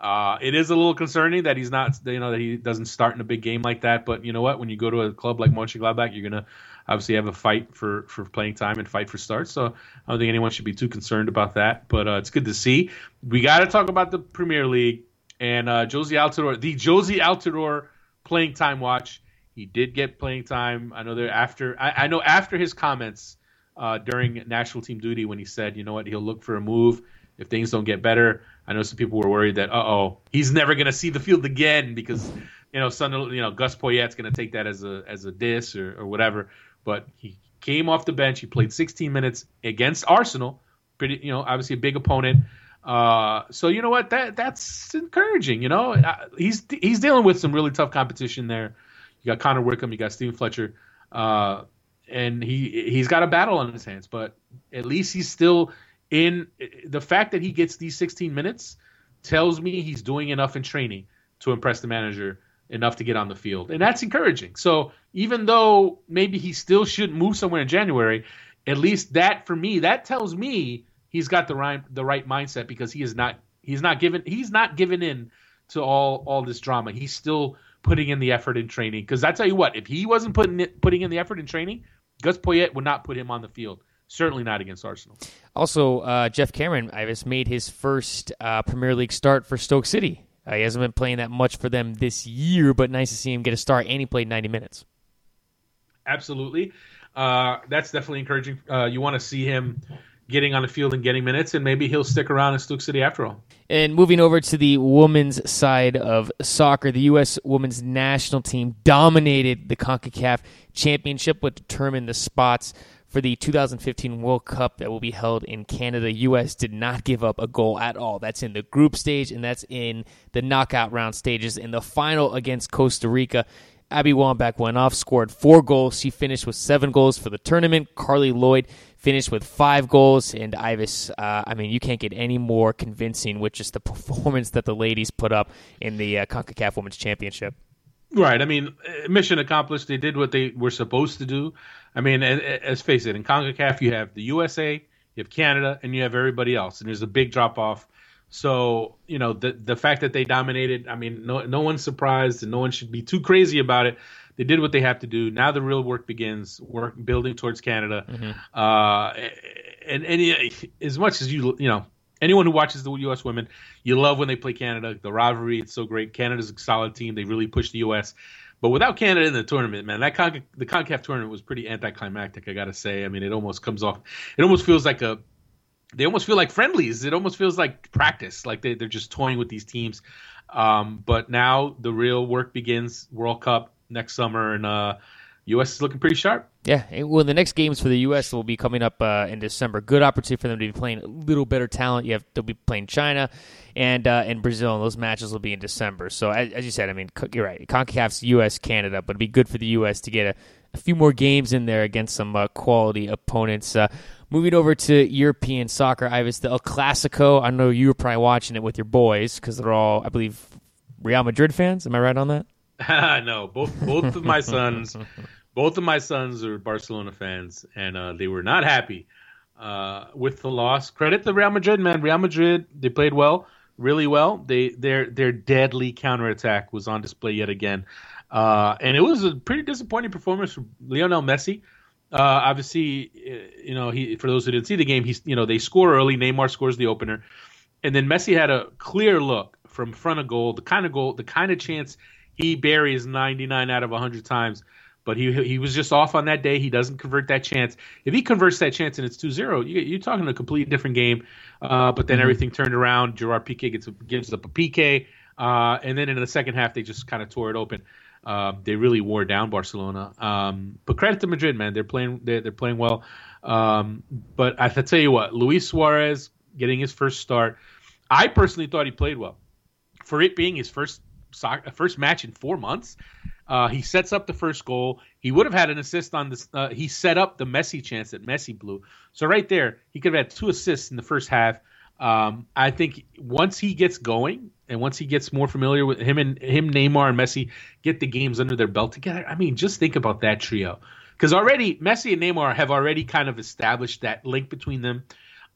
It is a little concerning that he's not, you know, that he doesn't start in a big game like that. But you know what? When you go to a club like Mönchengladbach, you're gonna obviously have a fight for for playing time and fight for starts. So I don't think anyone should be too concerned about that. But uh, it's good to see. We got to talk about the Premier League and uh, Jozy Altidore, the Jozy Altidore playing time watch. He did get playing time. I know that after I, I know after his comments uh, during national team duty when he said, you know what, he'll look for a move if things don't get better. I know some people were worried that, uh oh, he's never going to see the field again because you know, son, you know, Gus Poyet's going to take that as a as a diss or, or whatever but he came off the bench. He played 16 minutes against Arsenal. Pretty, you know, obviously a big opponent. Uh, so you know what? That that's encouraging. You know, uh, he's he's dealing with some really tough competition there. You got Connor Wickham, you got Steven Fletcher, uh, and he he's got a battle on his hands. But at least he's still in. The fact that he gets these 16 minutes tells me he's doing enough in training to impress the manager enough to get on the field, and that's encouraging. So even though maybe he still should move somewhere in January, at least that for me that tells me he's got the right the right mindset because he is not he's not given he's not given in to all all this drama. He's still putting in the effort in training. Because I tell you what, if he wasn't putting it, putting in the effort in training, Gus Poyet would not put him on the field. Certainly not against Arsenal. Also, uh, Geoff Cameron, I just made his first uh, Premier League start for Stoke City. Uh, he hasn't been playing that much for them this year, but nice to see him get a start, and he played 90 minutes. Absolutely. Uh, that's definitely encouraging. Uh, you want to see him getting on the field and getting minutes, and maybe he'll stick around in Stoke City after all. And moving over to the women's side of soccer, the U.S. women's national team dominated the CONCACAF championship, but determined the spots for the 2015 World Cup that will be held in Canada. U.S. did not give up a goal at all. That's in the group stage, and that's in the knockout round stages. In the final against Costa Rica, Abby Wambach went off, scored four goals. She finished with seven goals for the tournament. Carli Lloyd finished with five goals. And Ives, uh, I mean, you can't get any more convincing with just the performance that the ladies put up in the uh, CONCACAF Women's Championship. Right. I mean, uh, mission accomplished. They did what they were supposed to do. I mean, let's face it, in CONCACAF, you have the USA, you have Canada, and you have everybody else. And there's a big drop off. So, you know, the the fact that they dominated, I mean, no no one's surprised and no one should be too crazy about it they did what they have to do. Now the real work begins. Work building towards Canada. Mm-hmm. Uh, and and as much as you you know anyone who watches the U.S. women, you love when they play Canada. The rivalry, it's so great. Canada's a solid team. They really push the U.S. But without Canada in the tournament, man, that Con- the Concacaf tournament was pretty anticlimactic. I gotta say. I mean, it almost comes off. It almost feels like a. They almost feel like friendlies. It almost feels like practice. Like they, they're just toying with these teams. Um, but now the real work begins. World Cup next summer, and uh, U.S. is looking pretty sharp. Yeah, well, the next games for the U.S. will be coming up uh, in December. Good opportunity for them to be playing a little better talent. You have they'll be playing China and uh, and Brazil, and those matches will be in December. So as, as you said, I mean, you're right. Concacaf's U.S. Canada, but it'd be good for the U.S. to get a, a few more games in there against some uh, quality opponents. Uh, moving over to European soccer, Ives, the El Clasico. I know you were probably watching it with your boys because they're all, I believe, Real Madrid fans. Am I right on that? no, both both of my sons, both of my sons are Barcelona fans, and uh, they were not happy uh, with the loss. Credit the Real Madrid, man. Real Madrid, they played well, really well. They their their deadly counterattack was on display yet again, uh, and it was a pretty disappointing performance from Lionel Messi. Uh, obviously, uh, you know, he for those who didn't see the game, he's you know they score early. Neymar scores the opener, and then Messi had a clear look from front of goal, the kind of goal, the kind of chance he buries 99 out of 100 times. But he he was just off on that day. He doesn't convert that chance. If he converts that chance and it's 2-0, you, are talking a completely different game. Uh, but then mm-hmm. everything turned around. Gerard Piqué gets gives up a PK, uh, and then in the second half they just kind of tore it open. Uh, they really wore down Barcelona. Um, but credit to Madrid, man. They're playing they're, they're playing well. Um, but I, I tell you what, Luis Suarez getting his first start. I personally thought he played well for it being his first soccer, first match in four months. Uh, he sets up the first goal. He would have had an assist on this. Uh, he set up the Messi chance that Messi blew. So right there, he could have had two assists in the first half. Um, I think once he gets going and once he gets more familiar with him and him, Neymar and Messi get the games under their belt together. I mean, just think about that trio because already Messi and Neymar have already kind of established that link between them.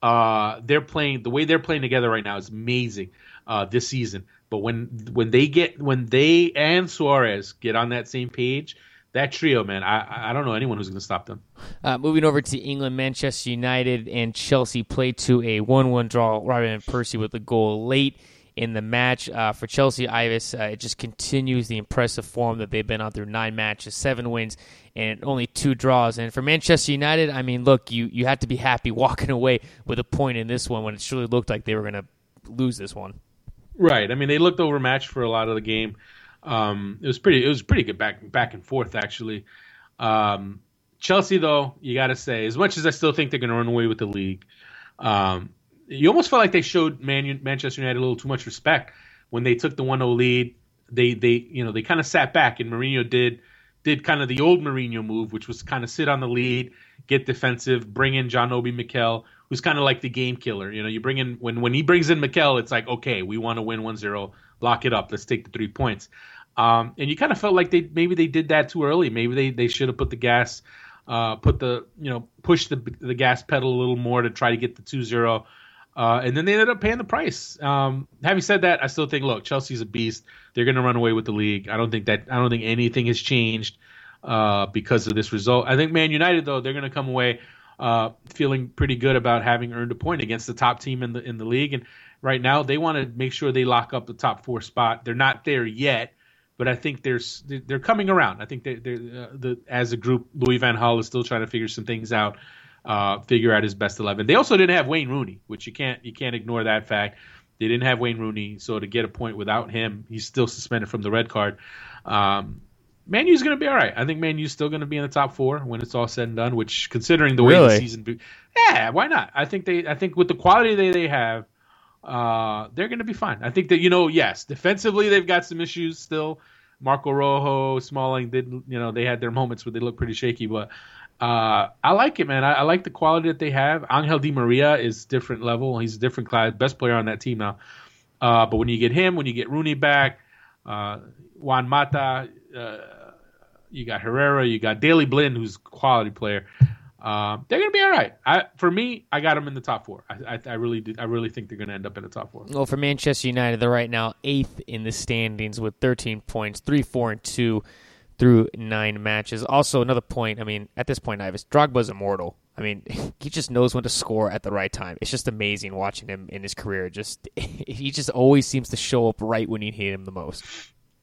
Uh, they're playing the way they're playing together right now is amazing uh, this season. But when when they get when they and Suarez get on that same page, that trio, man, I I don't know anyone who's going to stop them. Uh, moving over to England, Manchester United and Chelsea play to a one-one draw. Robin Persie with a goal late in the match uh, for Chelsea. Ives, uh, it just continues the impressive form that they've been on through nine matches, seven wins, and only two draws. And for Manchester United, I mean, look, you you had to be happy walking away with a point in this one when it surely looked like they were going to lose this one. Right. I mean, they looked overmatched for a lot of the game. Um, it was pretty. It was pretty good back back and forth actually. Um, Chelsea, though, you got to say, as much as I still think they're going to run away with the league, um, you almost felt like they showed Man- Manchester United a little too much respect when they took the 1-0 lead. They they you know they kind of sat back, and Mourinho did did kind of the old Mourinho move, which was kind of sit on the lead, get defensive, bring in John Obi Mikel, who's kind of like the game killer. You know, you bring in when when he brings in Mikel, it's like okay, we want to win 1-0, lock it up, let's take the three points. Um, and you kind of felt like they maybe they did that too early. Maybe they, they should have put the gas, uh, put the you know push the the gas pedal a little more to try to get the 2-0. Uh, and then they ended up paying the price. Um, having said that, I still think look, Chelsea's a beast. They're going to run away with the league. I don't think that I don't think anything has changed uh, because of this result. I think Man United though they're going to come away uh, feeling pretty good about having earned a point against the top team in the in the league. And right now they want to make sure they lock up the top four spot. They're not there yet, but I think there's they're coming around. I think they, they're, uh, the as a group, Louis Van Gaal is still trying to figure some things out, uh, figure out his best eleven. They also didn't have Wayne Rooney, which you can't you can't ignore that fact. They didn't have Wayne Rooney, so to get a point without him, he's still suspended from the red card. Um, Man U's going to be all right. I think Man U's still going to be in the top four when it's all said and done. Which, considering the way Really? the season, be- yeah, why not? I think they, I think with the quality they they have, uh, they're going to be fine. I think that you know, yes, defensively they've got some issues still. Marco Rojo, Smalling did, you know, they had their moments where they look pretty shaky, but uh, I like it, man. I, I like the quality that they have. Angel Di Maria is different level. He's a different class, best player on that team now. Uh, but when you get him, when you get Rooney back, uh, Juan Mata, uh, you got Herrera, you got Daley Blind, who's a quality player. Uh, they're gonna be all right. I, for me, I got them in the top four. I, I, I really, I really think they're gonna end up in the top four. Well, for Manchester United, they're right now eighth in the standings with 13 points, three, four, and two through nine matches. Also, another point. I mean, at this point, Ives Drogba's immortal. I mean, he just knows when to score at the right time. It's just amazing watching him in his career. Just he just always seems to show up right when you need him the most.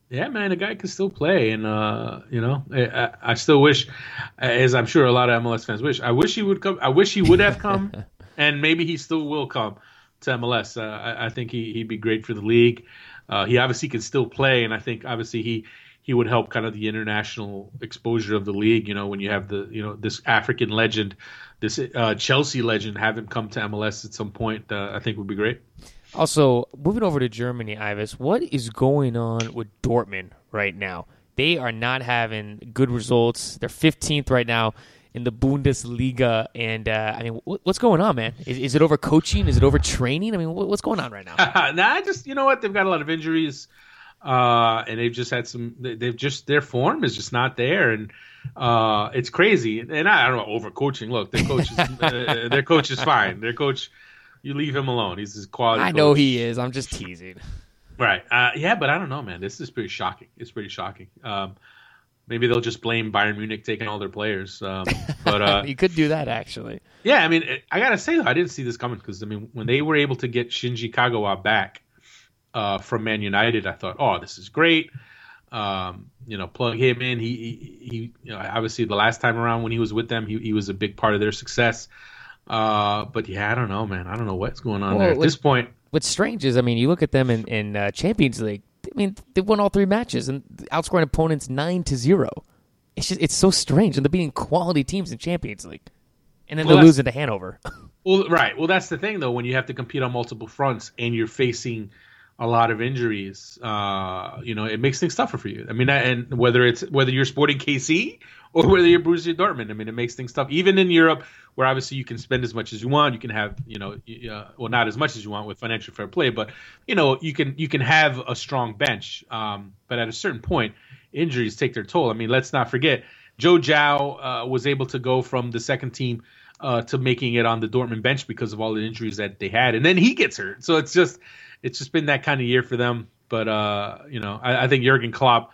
Yeah, man, the guy can still play, and uh, you know, I, I, I still wish, as I'm sure a lot of MLS fans wish, I wish he would come. I wish he would have come, and maybe he still will come to MLS. Uh, I, I think he, he'd be great for the league. Uh, he obviously can still play, and I think obviously he he would help kind of the international exposure of the league. You know, when you have the you know this African legend, this uh, Chelsea legend, have him come to MLS at some point, uh, I think would be great. Also, moving over to Germany, Ives, what is going on with Dortmund right now? They are not having good results. They're 15th right now in the Bundesliga, and uh, I mean, what, what's going on, man? Is, is it over coaching? Is it over training? I mean, what, what's going on right now? nah, I just you know what they've got a lot of injuries, uh, and they've just had some. they- They've just their form is just not there, and uh, it's crazy. And I, I don't know overcoaching. Look, their coach is uh, their coach is fine. Their coach, you leave him alone. He's his quality. I know coach. he is. I'm just teasing. Right. Uh, yeah, but I don't know, man. This is pretty shocking. It's pretty shocking. Um, maybe they'll just blame Bayern Munich taking all their players. Um, but uh, you could do that, actually. yeah, I mean, I gotta say though, I didn't see this coming because I mean, when they were able to get Shinji Kagawa back uh, from Man United, I thought, oh, this is great. Um, you know, plug him in. He, he, he you know, obviously the last time around when he was with them, he, he was a big part of their success. Uh, but yeah, I don't know, man. I don't know what's going on Well, there at what- this point. What's strange is, I mean, you look at them in, in uh, Champions League. I mean, they won all three matches and outscoring opponents nine to zero. It's just it's so strange, and they're beating quality teams in Champions League, and then Well, they're losing to Hanover. Well, right. Well, that's the thing though. When you have to compete on multiple fronts and you're facing a lot of injuries, uh, you know, it makes things tougher for you. I mean, and whether it's whether you're sporting KC or whether you're Borussia Dortmund, I mean, it makes things tough. Even in Europe, where obviously you can spend as much as you want, you can have, you know, uh, well, not as much as you want with financial fair play, but you know, you can you can have a strong bench. Um, but at a certain point, injuries take their toll. I mean, let's not forget. Joe Gyau uh, was able to go from the second team uh, to making it on the Dortmund bench because of all the injuries that they had, and then he gets hurt. So it's just it's just been that kind of year for them. But uh, you know, I, I think Jurgen Klopp,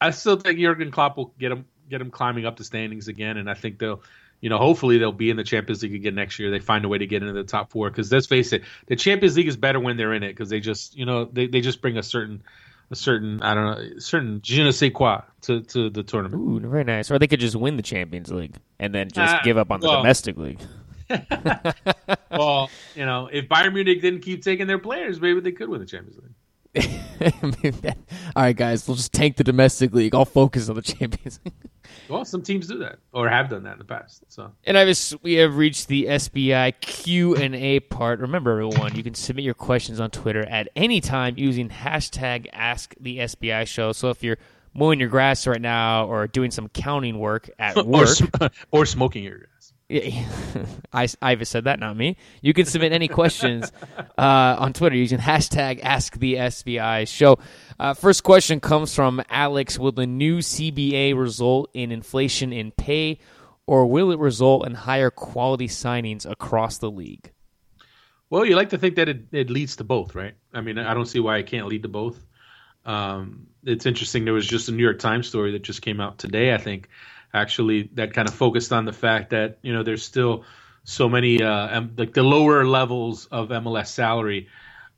I still think Jurgen Klopp will get him get him climbing up the standings again, and I think they'll. You know, hopefully they'll be in the Champions League again next year. They find a way to get into the top four because let's face it, the Champions League is better when they're in it because they just, you know, they, they just bring a certain, a certain, I don't know, certain je ne sais quoi to, to the tournament. Ooh, very nice. Or they could just win the Champions League and then just Uh, give up on the well- domestic league. well, you know, if Bayern Munich didn't keep taking their players, maybe they could win the Champions League. All right, guys, we'll just tank the domestic league. I'll focus on the Champions League. Well, some teams do that or have done that in the past. So And I was, we have reached the SBI Q and A part. Remember, everyone, you can submit your questions on Twitter at any time using hashtag Ask the SBI Show. So if you're mowing your grass right now or doing some counting work at or work, sm- or smoking your grass. I, Iva said that, not me. You can submit any questions uh, on Twitter using hashtag Ask the SBI Show. Uh, first question comes from Alex: Will the new CBA result in inflation in pay, or will it result in higher quality signings across the league? Well, you like to think that it, it leads to both, right? I mean, I don't see why it can't lead to both. Um, it's interesting. There was just a New York Times story that just came out today, I think, actually, that kind of focused on the fact that, you know, there's still so many, uh, like the lower levels of MLS salary.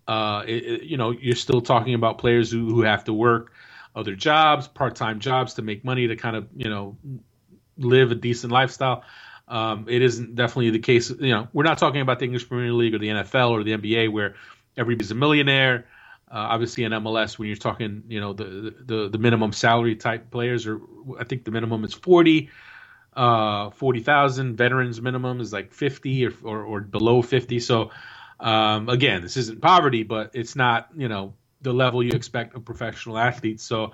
Uh, it, it, you know, you're still talking about players who, who have to work other jobs, part time jobs to make money to kind of, you know, live a decent lifestyle. Um, it isn't definitely the case. You know, we're not talking about the English Premier League or the NFL or the NBA where everybody's a millionaire. Uh, obviously, in MLS, when you're talking, you know, the, the the minimum salary type players, or I think the minimum is forty, uh, forty thousand. Veterans minimum is like fifty or or, or below fifty. So, um, again, this isn't poverty, but it's not, you know, the level you expect of professional athletes. So,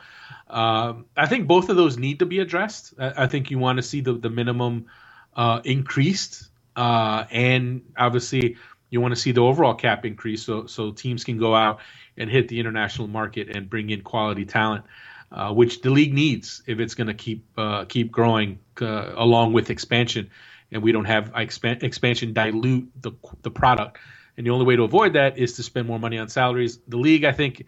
um, I think both of those need to be addressed. I, I think you want to see the the minimum uh, increased, uh, and obviously you want to see the overall cap increase, so so teams can go out and hit the international market and bring in quality talent, uh, which the league needs if it's going to keep uh, keep growing uh, along with expansion, and we don't have expan- expansion dilute the the product. And the only way to avoid that is to spend more money on salaries. The league, I think,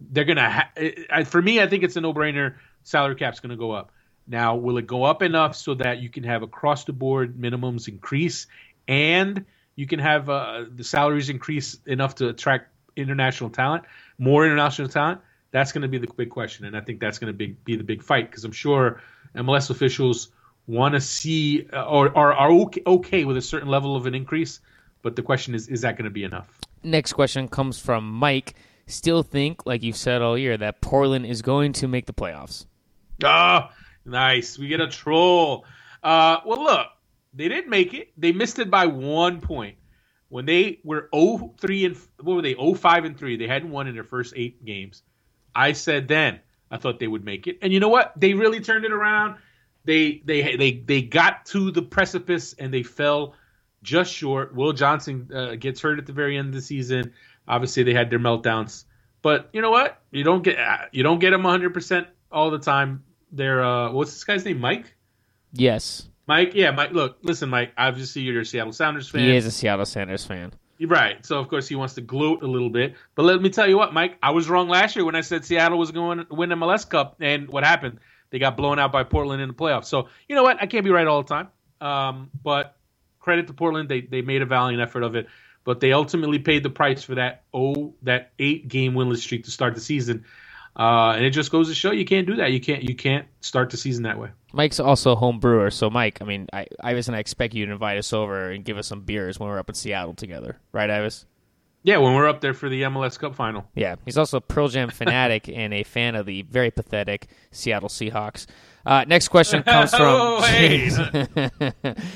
they're gonna. Ha- for me, I think it's a no brainer. Salary cap's going to go up. Now, will it go up enough so that you can have across the board minimums increase and you can have uh, the salaries increase enough to attract international talent, more international talent? That's going to be the big question, and I think that's going to be, be the big fight because I'm sure MLS officials want to see uh, or, or are okay, okay with a certain level of an increase, but the question is, is that going to be enough? Next question comes from Mike. Still think, like you've said all year, that Portland is going to make the playoffs. Ah, Nice. We get a troll. Uh, well, look, they didn't make it. They missed it by one point. When they were 0-3 and what were they? 0-5 and 3. They hadn't won in their first 8 games. I said then I thought they would make it. And you know what? They really turned it around. They they they they got to the precipice and they fell just short. Will Johnson uh, gets hurt at the very end of the season. Obviously, they had their meltdowns. But you know what? You don't get you don't get them 100% all the time their uh, what's this guy's name? Mike. Yes. Mike. Yeah, Mike. Look, listen, Mike. Obviously, you're a Seattle Sounders fan. He is a Seattle Sounders fan. Right. So of course he wants to gloat a little bit. But let me tell you what, Mike. I was wrong last year when I said Seattle was going to win the MLS Cup, and what happened? They got blown out by Portland in the playoffs. So you know what? I can't be right all the time. Um, but credit to Portland, they they made a valiant effort of it. But they ultimately paid the price for that oh that eight game winless streak to start the season. Uh, and it just goes to show you can't do that. You can't you can't start the season that way. Mike's also a home brewer, so Mike, I mean, I, Ives and I expect you to invite us over and give us some beers when we're up in Seattle together, right, Ives? Yeah, when we're up there for the MLS Cup final. Yeah, he's also a Pearl Jam fanatic and a fan of the very pathetic Seattle Seahawks. Uh, next question comes from. oh, hey. he's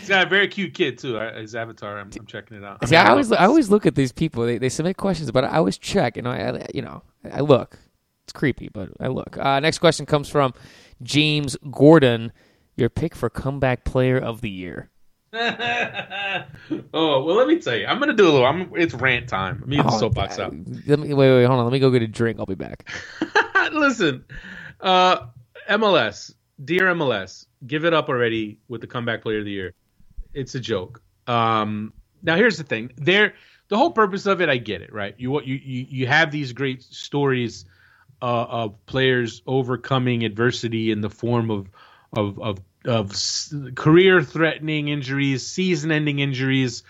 got a very cute kid too. His avatar. I'm, I'm checking it out. I, See, I, I always I always look at these people. They, they submit questions, but I always check. You know, I you know I look. It's creepy, but I look. Uh, next question comes from James Gordon. Your pick for comeback player of the year. oh well, let me tell you. I'm gonna do a little. I'm. It's rant time. Let me get oh, the soapbox out. Let me wait, wait, hold on. Let me go get a drink. I'll be back. Listen, uh, MLS, dear MLS, give it up already with the comeback player of the year. It's a joke. Um, now here's the thing. There, the whole purpose of it, I get it, right? You you you you have these great stories uh, of players overcoming adversity in the form of of of, of career-threatening injuries, season-ending injuries,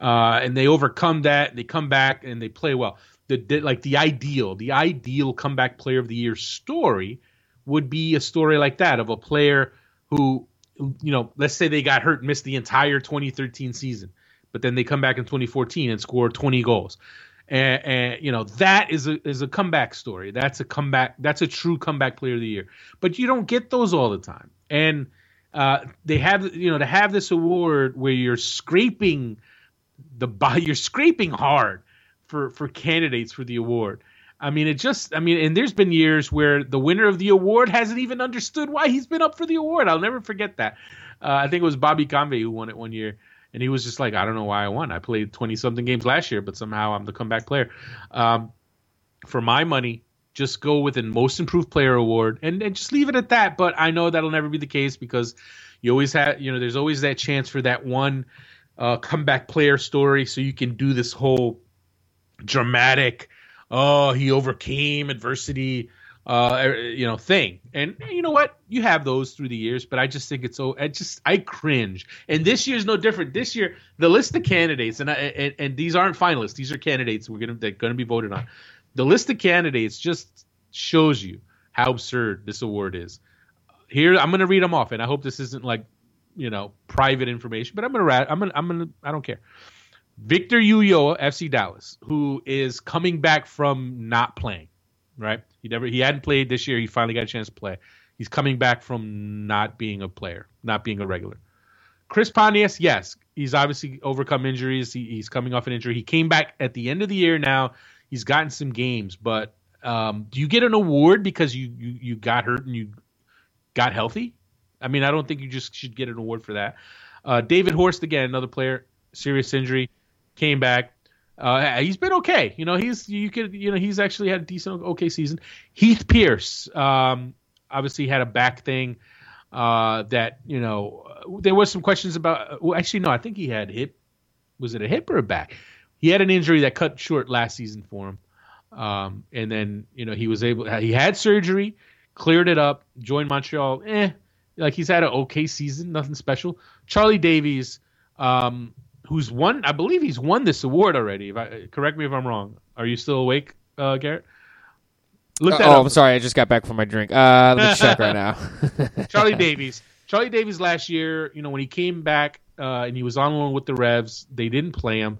uh, and they overcome that. They come back and they play well. The, the, like the ideal, the ideal comeback player of the year story would be a story like that of a player who, you know, let's say they got hurt and missed the entire 2013 season, but then they come back in 2014 and score 20 goals and, and, you know that is a is a comeback story. That's a comeback. That's a true comeback player of the year. But you don't get those all the time, and uh, they have you know to have this award where you're scraping the you're scraping hard for for candidates for the award. I mean, it just, I mean, and there's been years where the winner of the award hasn't even understood why he's been up for the award. I'll never forget that. Uh, I think it was Bobby Convey who won it one year, and he was just like, I don't know why I won. I played 20 something games last year, but somehow I'm the comeback player. Um, for my money, just go with a most improved player award and, and just leave it at that. But I know that'll never be the case because you always have, you know, there's always that chance for that one uh, comeback player story. So you can do this whole dramatic, oh, he overcame adversity, uh, er, you know, thing. And you know what? You have those through the years, but I just think it's so. I just I cringe. And this year's no different. This year, the list of candidates, and I, and, and these aren't finalists. These are candidates we're gonna they're gonna be voted on. The list of candidates just shows you how absurd this award is. Here, I'm gonna read them off, and I hope this isn't like you know private information, but I'm gonna I'm gonna I'm gonna I don't care. Victor Ulloa, FC Dallas, who is coming back from not playing, right? He never he hadn't played this year. He finally got a chance to play. He's coming back from not being a player, not being a regular. Chris Pontius, yes, he's obviously overcome injuries. He, he's coming off an injury. He came back at the end of the year. Now he's gotten some games, but um, do you get an award because you, you you got hurt and you got healthy? I mean, I don't think you just should get an award for that. Uh, David Horst again, another player, serious injury came back. Uh, he's been okay. You know, he's you could you know he's actually had a decent okay season. Heath Pearce, um, obviously had a back thing uh, that you know there was some questions about. Well, actually, no, I think he had hip. Was it a hip or a back? He had an injury that cut short last season for him, um, and then you know he was able. He had surgery, cleared it up, joined Montreal. Eh, like he's had an okay season, nothing special. Charlie Davies. Um, who's won. I believe he's won this award already. If I correct me if I'm wrong. Are you still awake, uh, Garrett? Look that uh, oh, up. I'm sorry. I just got back from my drink. Uh, let me check right now. Charlie Davies. Charlie Davies last year, you know, when he came back uh, and he was on loan with the Revs, they didn't play him.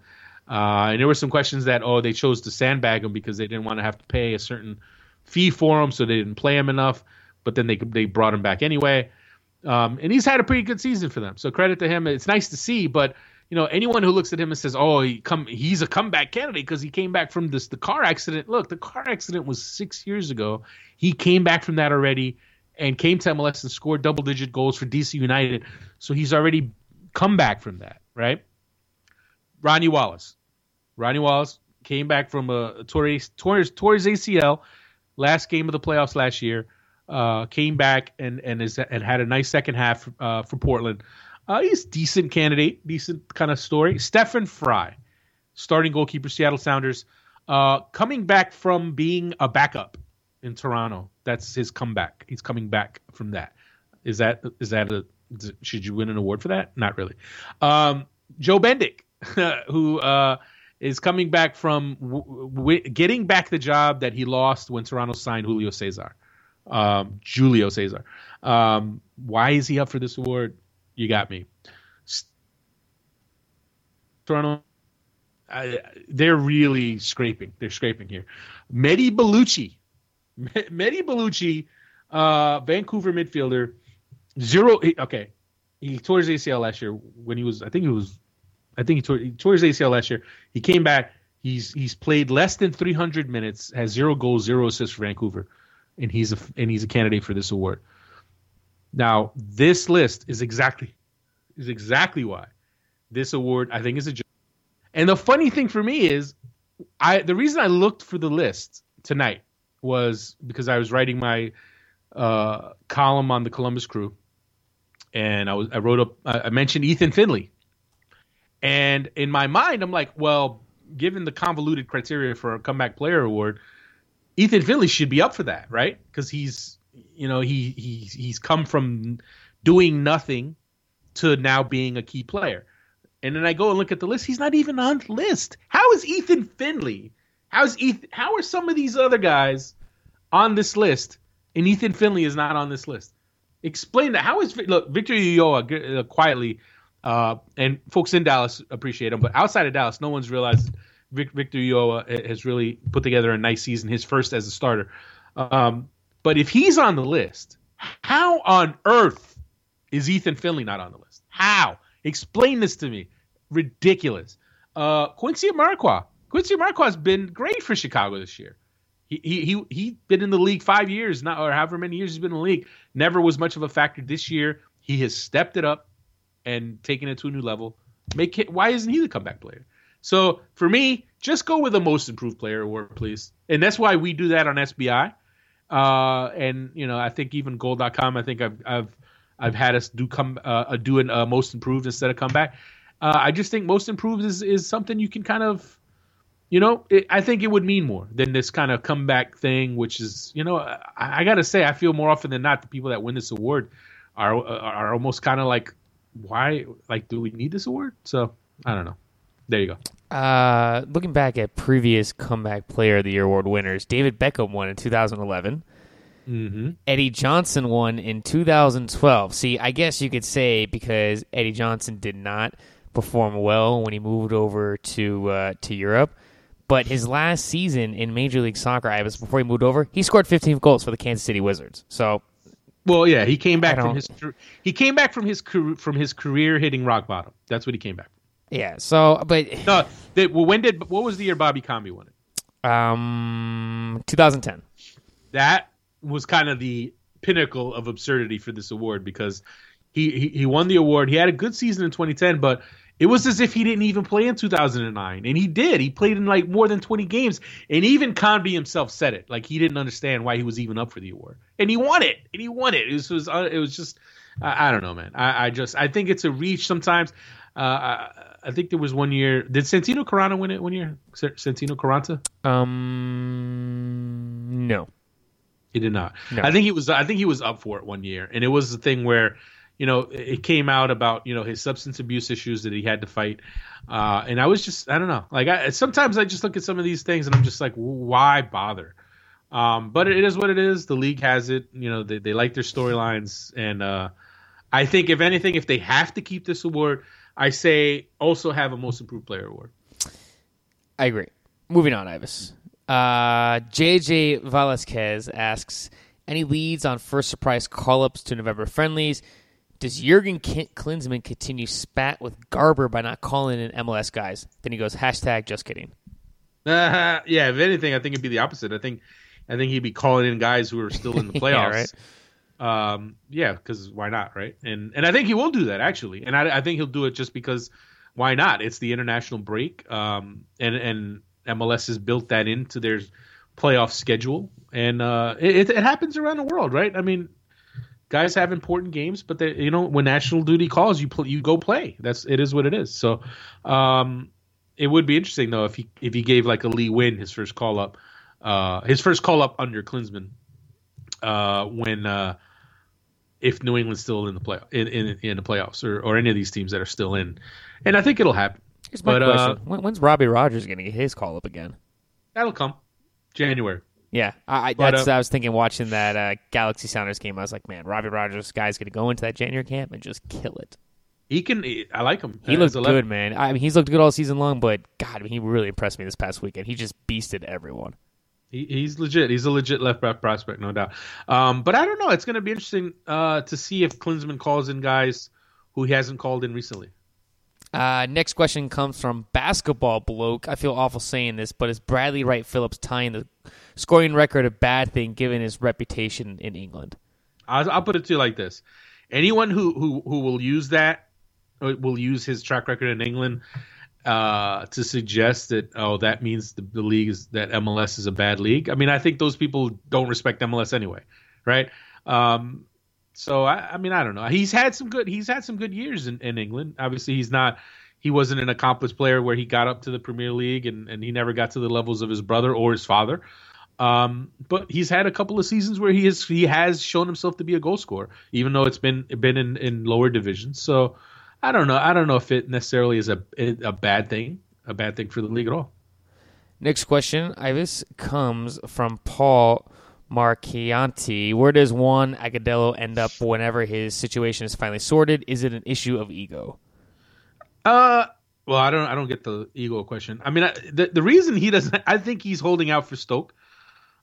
Uh, and there were some questions that, oh, they chose to sandbag him because they didn't want to have to pay a certain fee for him, so they didn't play him enough. But then they they brought him back anyway. Um, and he's had a pretty good season for them. So credit to him. It's nice to see, but you know, anyone who looks at him and says, "Oh, he come, he's a comeback candidate because he came back from this the car accident." Look, the car accident was six years ago. He came back from that already, and came to MLS and scored double digit goals for DC United. So he's already come back from that, right? Ronnie Wallace, Ronnie Wallace came back from a Torres Torres Torres ACL last game of the playoffs last year. Uh, came back and and is and had a nice second half uh, for Portland. Uh, he's decent candidate, decent kind of story. Stefan Frei, starting goalkeeper, Seattle Sounders, uh, coming back from being a backup in Toronto. That's his comeback. He's coming back from that. Is that is that a should you win an award for that? Not really. Um, Joe Bendik, who uh, is coming back from w- w- getting back the job that he lost when Toronto signed Julio Cesar. Um, Julio Cesar. Um, why is he up for this award? You got me. Toronto, I, they're really scraping. They're scraping here. Mehdi Ballouchy, Mehdi Ballouchy, uh, Vancouver midfielder, zero. Okay, he tore his ACL last year when he was. I think he was. I think he tore, he tore his ACL last year. He came back. He's he's played less than 300 minutes, has zero goals, zero assists for Vancouver, and he's a and he's a candidate for this award. Now, this list is exactly is exactly why this award I think is a joke. And the funny thing for me is, I the reason I looked for the list tonight was because I was writing my uh, column on the Columbus Crew, and I was I wrote up I mentioned Ethan Finlay, and in my mind I'm like, well, given the convoluted criteria for a comeback player award, Ethan Finlay should be up for that, right? Because he's you know he he he's come from doing nothing to now being a key player. And then I go and look at the list. He's not even on the list. How is Ethan Finlay? How's Ethan? How are some of these other guys on this list, and Ethan Finlay is not on this list? Explain that. How is look Victor Ulloa uh, quietly, uh, and folks in Dallas appreciate him, but outside of Dallas, no one's realized Victor Ulloa has really put together a nice season, his first as a starter. Um, but if he's on the list, how on earth is Ethan Finlay not on the list? How? Explain this to me. Ridiculous. Uh, Quincy Amarikwa. Quincy has been great for Chicago this year. He he he he been in the league five years now, or however many years he's been in the league. Never was much of a factor this year. He has stepped it up and taken it to a new level. Make it. Why isn't he the comeback player? So for me, just go with the most improved player award, please. And that's why we do that on SBI. Uh, and you know, I think even Goal.com, I think I've I've I've had us do come uh, do an uh, most improved instead of comeback. Uh, I just think most improved is is something you can kind of, you know, it, I think it would mean more than this kind of comeback thing, which is, you know, I, I got to say, I feel more often than not the people that win this award are are almost kind of like, why, like, do we need this award? So I don't know. There you go. Uh, looking back at previous comeback player of the year award winners, David Beckham won in 2011. Mm-hmm. Eddie Johnson won in 2012. See, I guess you could say because Eddie Johnson did not perform well when he moved over to uh, to Europe, but his last season in Major League Soccer, I was before he moved over, he scored 15 goals for the Kansas City Wizards. So, well, yeah, he came back from his he came back from his from his career hitting rock bottom. That's what he came back. From. Yeah. So, but No, they, well, when did what was the year Bobby Convey won it? um, 2010. that was kind of the pinnacle of absurdity for this award because he, he he won the award. He had a good season in 2010, but it was as if he didn't even play in 2009, and he did. He played in like more than 20 games, and even Convey himself said it, like he didn't understand why he was even up for the award, and he won it, and he won it. It was, it was, it was just, I, I don't know, man. I, I just I think it's a reach sometimes. Uh, I, I think there was one year. Did Santino Quaranta win it one year? Santino Quaranta? Um, no. He did not. No. I think he was. I think he was up for it one year, and it was the thing where, you know, it came out about you know his substance abuse issues that he had to fight, uh, and I was just I don't know. Like I, sometimes I just look at some of these things and I'm just like, why bother? Um, but it is what it is. The league has it. You know, they they like their storylines, and uh, I think if anything, if they have to keep this award, I say also have a most improved player award. I agree. Moving on, Ives. Uh, JJ Velasquez asks any leads on first surprise call ups to November friendlies. Does Jurgen K- Klinsmann continue spat with Garber by not calling in MLS guys? Then he goes hashtag just kidding. Uh, yeah, if anything, I think it'd be the opposite. I think, I think he'd be calling in guys who are still in the Yeah, playoffs. Um, yeah, because why not, right? And and I think he will do that actually, and I, I think he'll do it just because why not? It's the international break, um, and and MLS has built that into their playoff schedule, and uh, it, it happens around the world, right? I mean, guys have important games, but they, you know, when national duty calls, you pl- you go play. That's it is what it is. So, um, it would be interesting though if he if he gave like a Lee Nguyen his first call up, uh, his first call up under Klinsmann, uh, when uh, if New England's still in the play in, in in the playoffs or or any of these teams that are still in, and I think it'll happen. Here's my But, uh, question: when, When's Robbie Rogers going to get his call up again? That'll come, January. Yeah, I, I, But, that's uh, I was thinking watching that uh, Galaxy Sounders game. I was like, man, Robbie Rogers guy's going to go into that January camp and just kill it. He can. I like him. He As looked good, man. I mean, he's looked good all season long, but God, I mean, he really impressed me this past weekend. He just beasted everyone. He, he's legit. He's a legit left back prospect, no doubt. Um, but I don't know. It's going to be interesting uh, to see if Klinsmann calls in guys who he hasn't called in recently. Uh, next question comes from basketball bloke. I feel awful saying this, but is Bradley Wright Phillips tying the scoring record a bad thing given his reputation in England? I'll, I'll put it to you like this: anyone who who who will use that uh, will use his track record in England uh, to suggest that oh that means the, the league is that MLS is a bad league. I mean, I think those people don't respect MLS anyway, right? Um, so I, I mean, I don't know. He's had some good. He's had some good years in, in England. Obviously, he's not. He wasn't an accomplished player where he got up to the Premier League and, and he never got to the levels of his brother or his father. Um, but he's had a couple of seasons where he has he has shown himself to be a goal scorer, even though it's been been in, in lower divisions. So I don't know. I don't know if it necessarily is a a bad thing, a bad thing for the league at all. Next question, Ives, comes from Paul Marchianti. Where does Juan Agudelo end up whenever his situation is finally sorted? Is it an issue of ego? Uh, well, I don't I don't get the ego question. I mean, I, the the reason he doesn't, I think he's holding out for Stoke.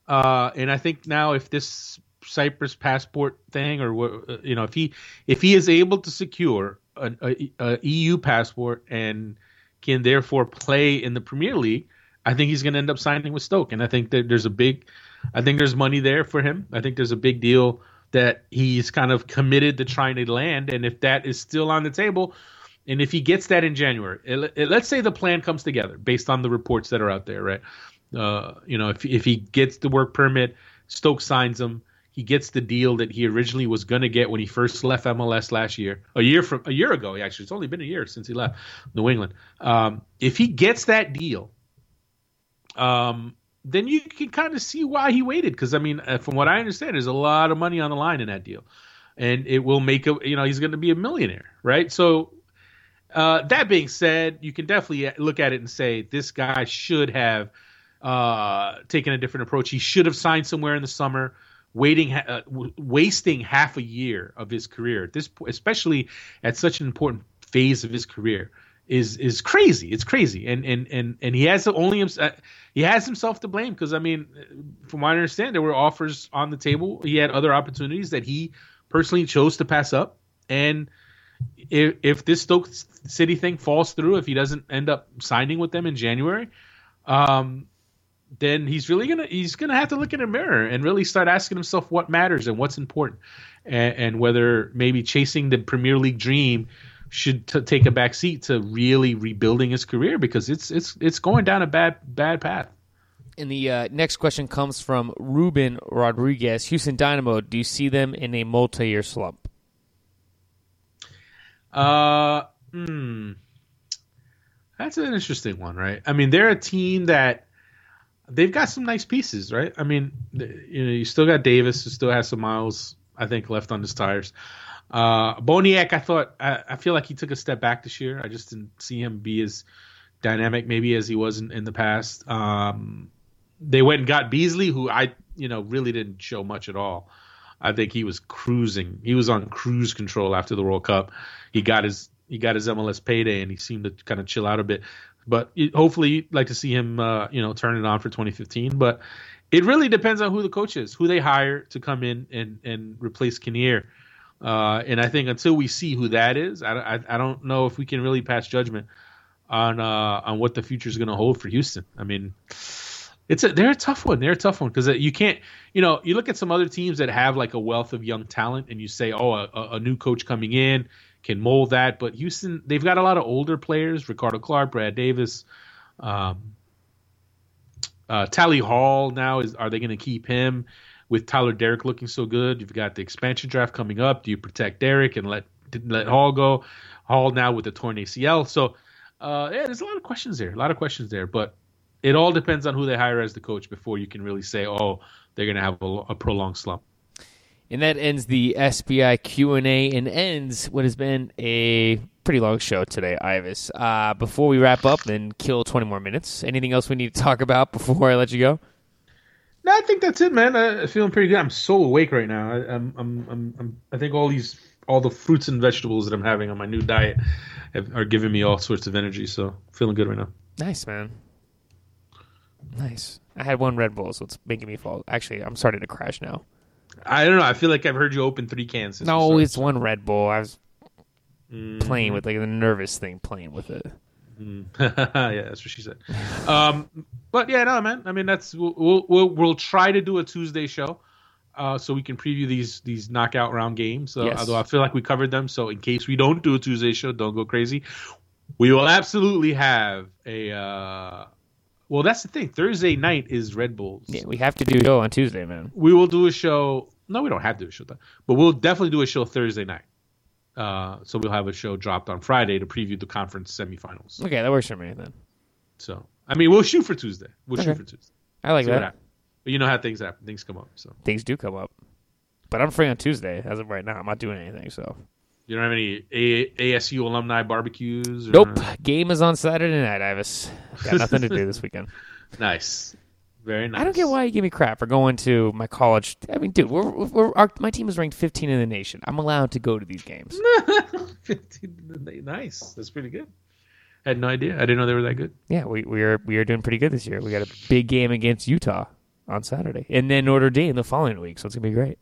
Uh, and I think now if this Cyprus passport thing, or uh, you know, if he if he is able to secure a, a, a EU passport and can therefore play in the Premier League, I think he's going to end up signing with Stoke, and I think that there's a big, I think there's money there for him. I think there's a big deal that he's kind of committed to trying to land, and if that is still on the table, and if he gets that in January, it, it, let's say the plan comes together based on the reports that are out there, right? Uh, you know, if if he gets the work permit, Stoke signs him. He gets the deal that he originally was going to get when he first left MLS last year, a year from a year ago. Actually, it's only been a year since he left New England. Um, if he gets that deal, um, then you can kind of see why he waited. Because I mean, uh, from what I understand, there's a lot of money on the line in that deal, and it will make a you know he's going to be a millionaire, right? So uh, that being said, you can definitely look at it and say this guy should have uh, taken a different approach. He should have signed somewhere in the summer, waiting, uh, w- wasting half a year of his career. At this, especially at such an important phase of his career, is is crazy. It's crazy, and and and and he has only uh, he has himself to blame because I mean, from what I understand, there were offers on the table. He had other opportunities that he personally chose to pass up, and if, if this Stoke City thing falls through, if he doesn't end up signing with them in January, um, then he's really gonna he's gonna have to look in a mirror and really start asking himself what matters and what's important, and, and whether maybe chasing the Premier League dream should t- take a back seat to really rebuilding his career because it's it's it's going down a bad bad path. And the uh, next question comes from Ruben Rodriguez. Houston Dynamo, do you see them in a multi-year slump? Uh, hmm. That's an interesting one, right? I mean, they're a team that they've got some nice pieces, right? I mean, you know, you still got Davis, who still has some miles, I think, left on his tires. Uh, Boniek, I thought, I, I, feel like he took a step back this year. I just didn't see him be as dynamic, maybe as he was in, in the past. Um, they went and got Beasley, who I, you know, really didn't show much at all. I think he was cruising. He was on cruise control after the World Cup. He got his he got his MLS payday, and he seemed to kind of chill out a bit. But it, hopefully, you'd like to see him, uh, you know, turn it on for 2015. But it really depends on who the coach is, who they hire to come in and and replace Kinnear. Uh, and I think until we see who that is, I, I, I don't know if we can really pass judgment on uh, on what the future is going to hold for Houston. I mean, it's a they're a tough one. They're a tough one because you can't, you know, you look at some other teams that have like a wealth of young talent, and you say, oh, a, a new coach coming in can mold that. But Houston, they've got a lot of older players: Ricardo Clark, Brad Davis, um, uh, Tally Hall. Now is are they going to keep him with Tyler Deric looking so good? You've got the expansion draft coming up. Do you protect Deric and let let Hall go? Hall now with the torn ACL. So uh, yeah, there's a lot of questions there. A lot of questions there, but it all depends on who they hire as the coach before you can really say, oh, they're going to have a, a prolonged slump. And that ends the SBI Q and ends what has been a pretty long show today, Ives. Uh, before we wrap up and kill twenty more minutes, anything else we need to talk about before I let you go? No, I think that's it, man. I'm feeling pretty good. I'm so awake right now. I, I'm, I'm, I'm, I'm, I think all these, all the fruits and vegetables that I'm having on my new diet have, are giving me all sorts of energy. So feeling good right now. Nice, man. Nice. I had one Red Bull, so it's making me fall. Actually, I'm starting to crash now. I don't know. I feel like I've heard you open three cans. No, it's one Red Bull. I was mm-hmm. playing with like the nervous thing, playing with it. Mm. yeah, that's what she said. um, but yeah, no, man. I mean, that's we'll we'll we'll try to do a Tuesday show, uh, so we can preview these these knockout round games. So, yes. Although I feel like we covered them, so in case we don't do a Tuesday show, don't go crazy. We will absolutely have a. Uh, well, that's the thing. Thursday night is Red Bulls. Yeah, we have to do a show on Tuesday, man. We will do a show. No, we don't have to do a show, but we'll definitely do a show Thursday night. Uh, so we'll have a show dropped on Friday to preview the conference semifinals. Okay, that works for me then. So I mean, we'll shoot for Tuesday. We'll okay. shoot for Tuesday. I like See that. But you know how things happen. Things come up. So things do come up. But I'm free on Tuesday as of right now. I'm not doing anything. So you don't have any A- ASU alumni barbecues? Or... Nope. Game is on Saturday night, Ives. Got nothing to do this weekend. Nice. Very nice. I don't get why you give me crap for going to my college. I mean, dude, we're, we're our, my team is ranked 15 in the nation. I'm allowed to go to these games. 15, nice. That's pretty good. I had no idea. I didn't know they were that good. Yeah, we we are we are doing pretty good this year. We got a big game against Utah on Saturday, and then Notre Dame the following week. So it's gonna be great.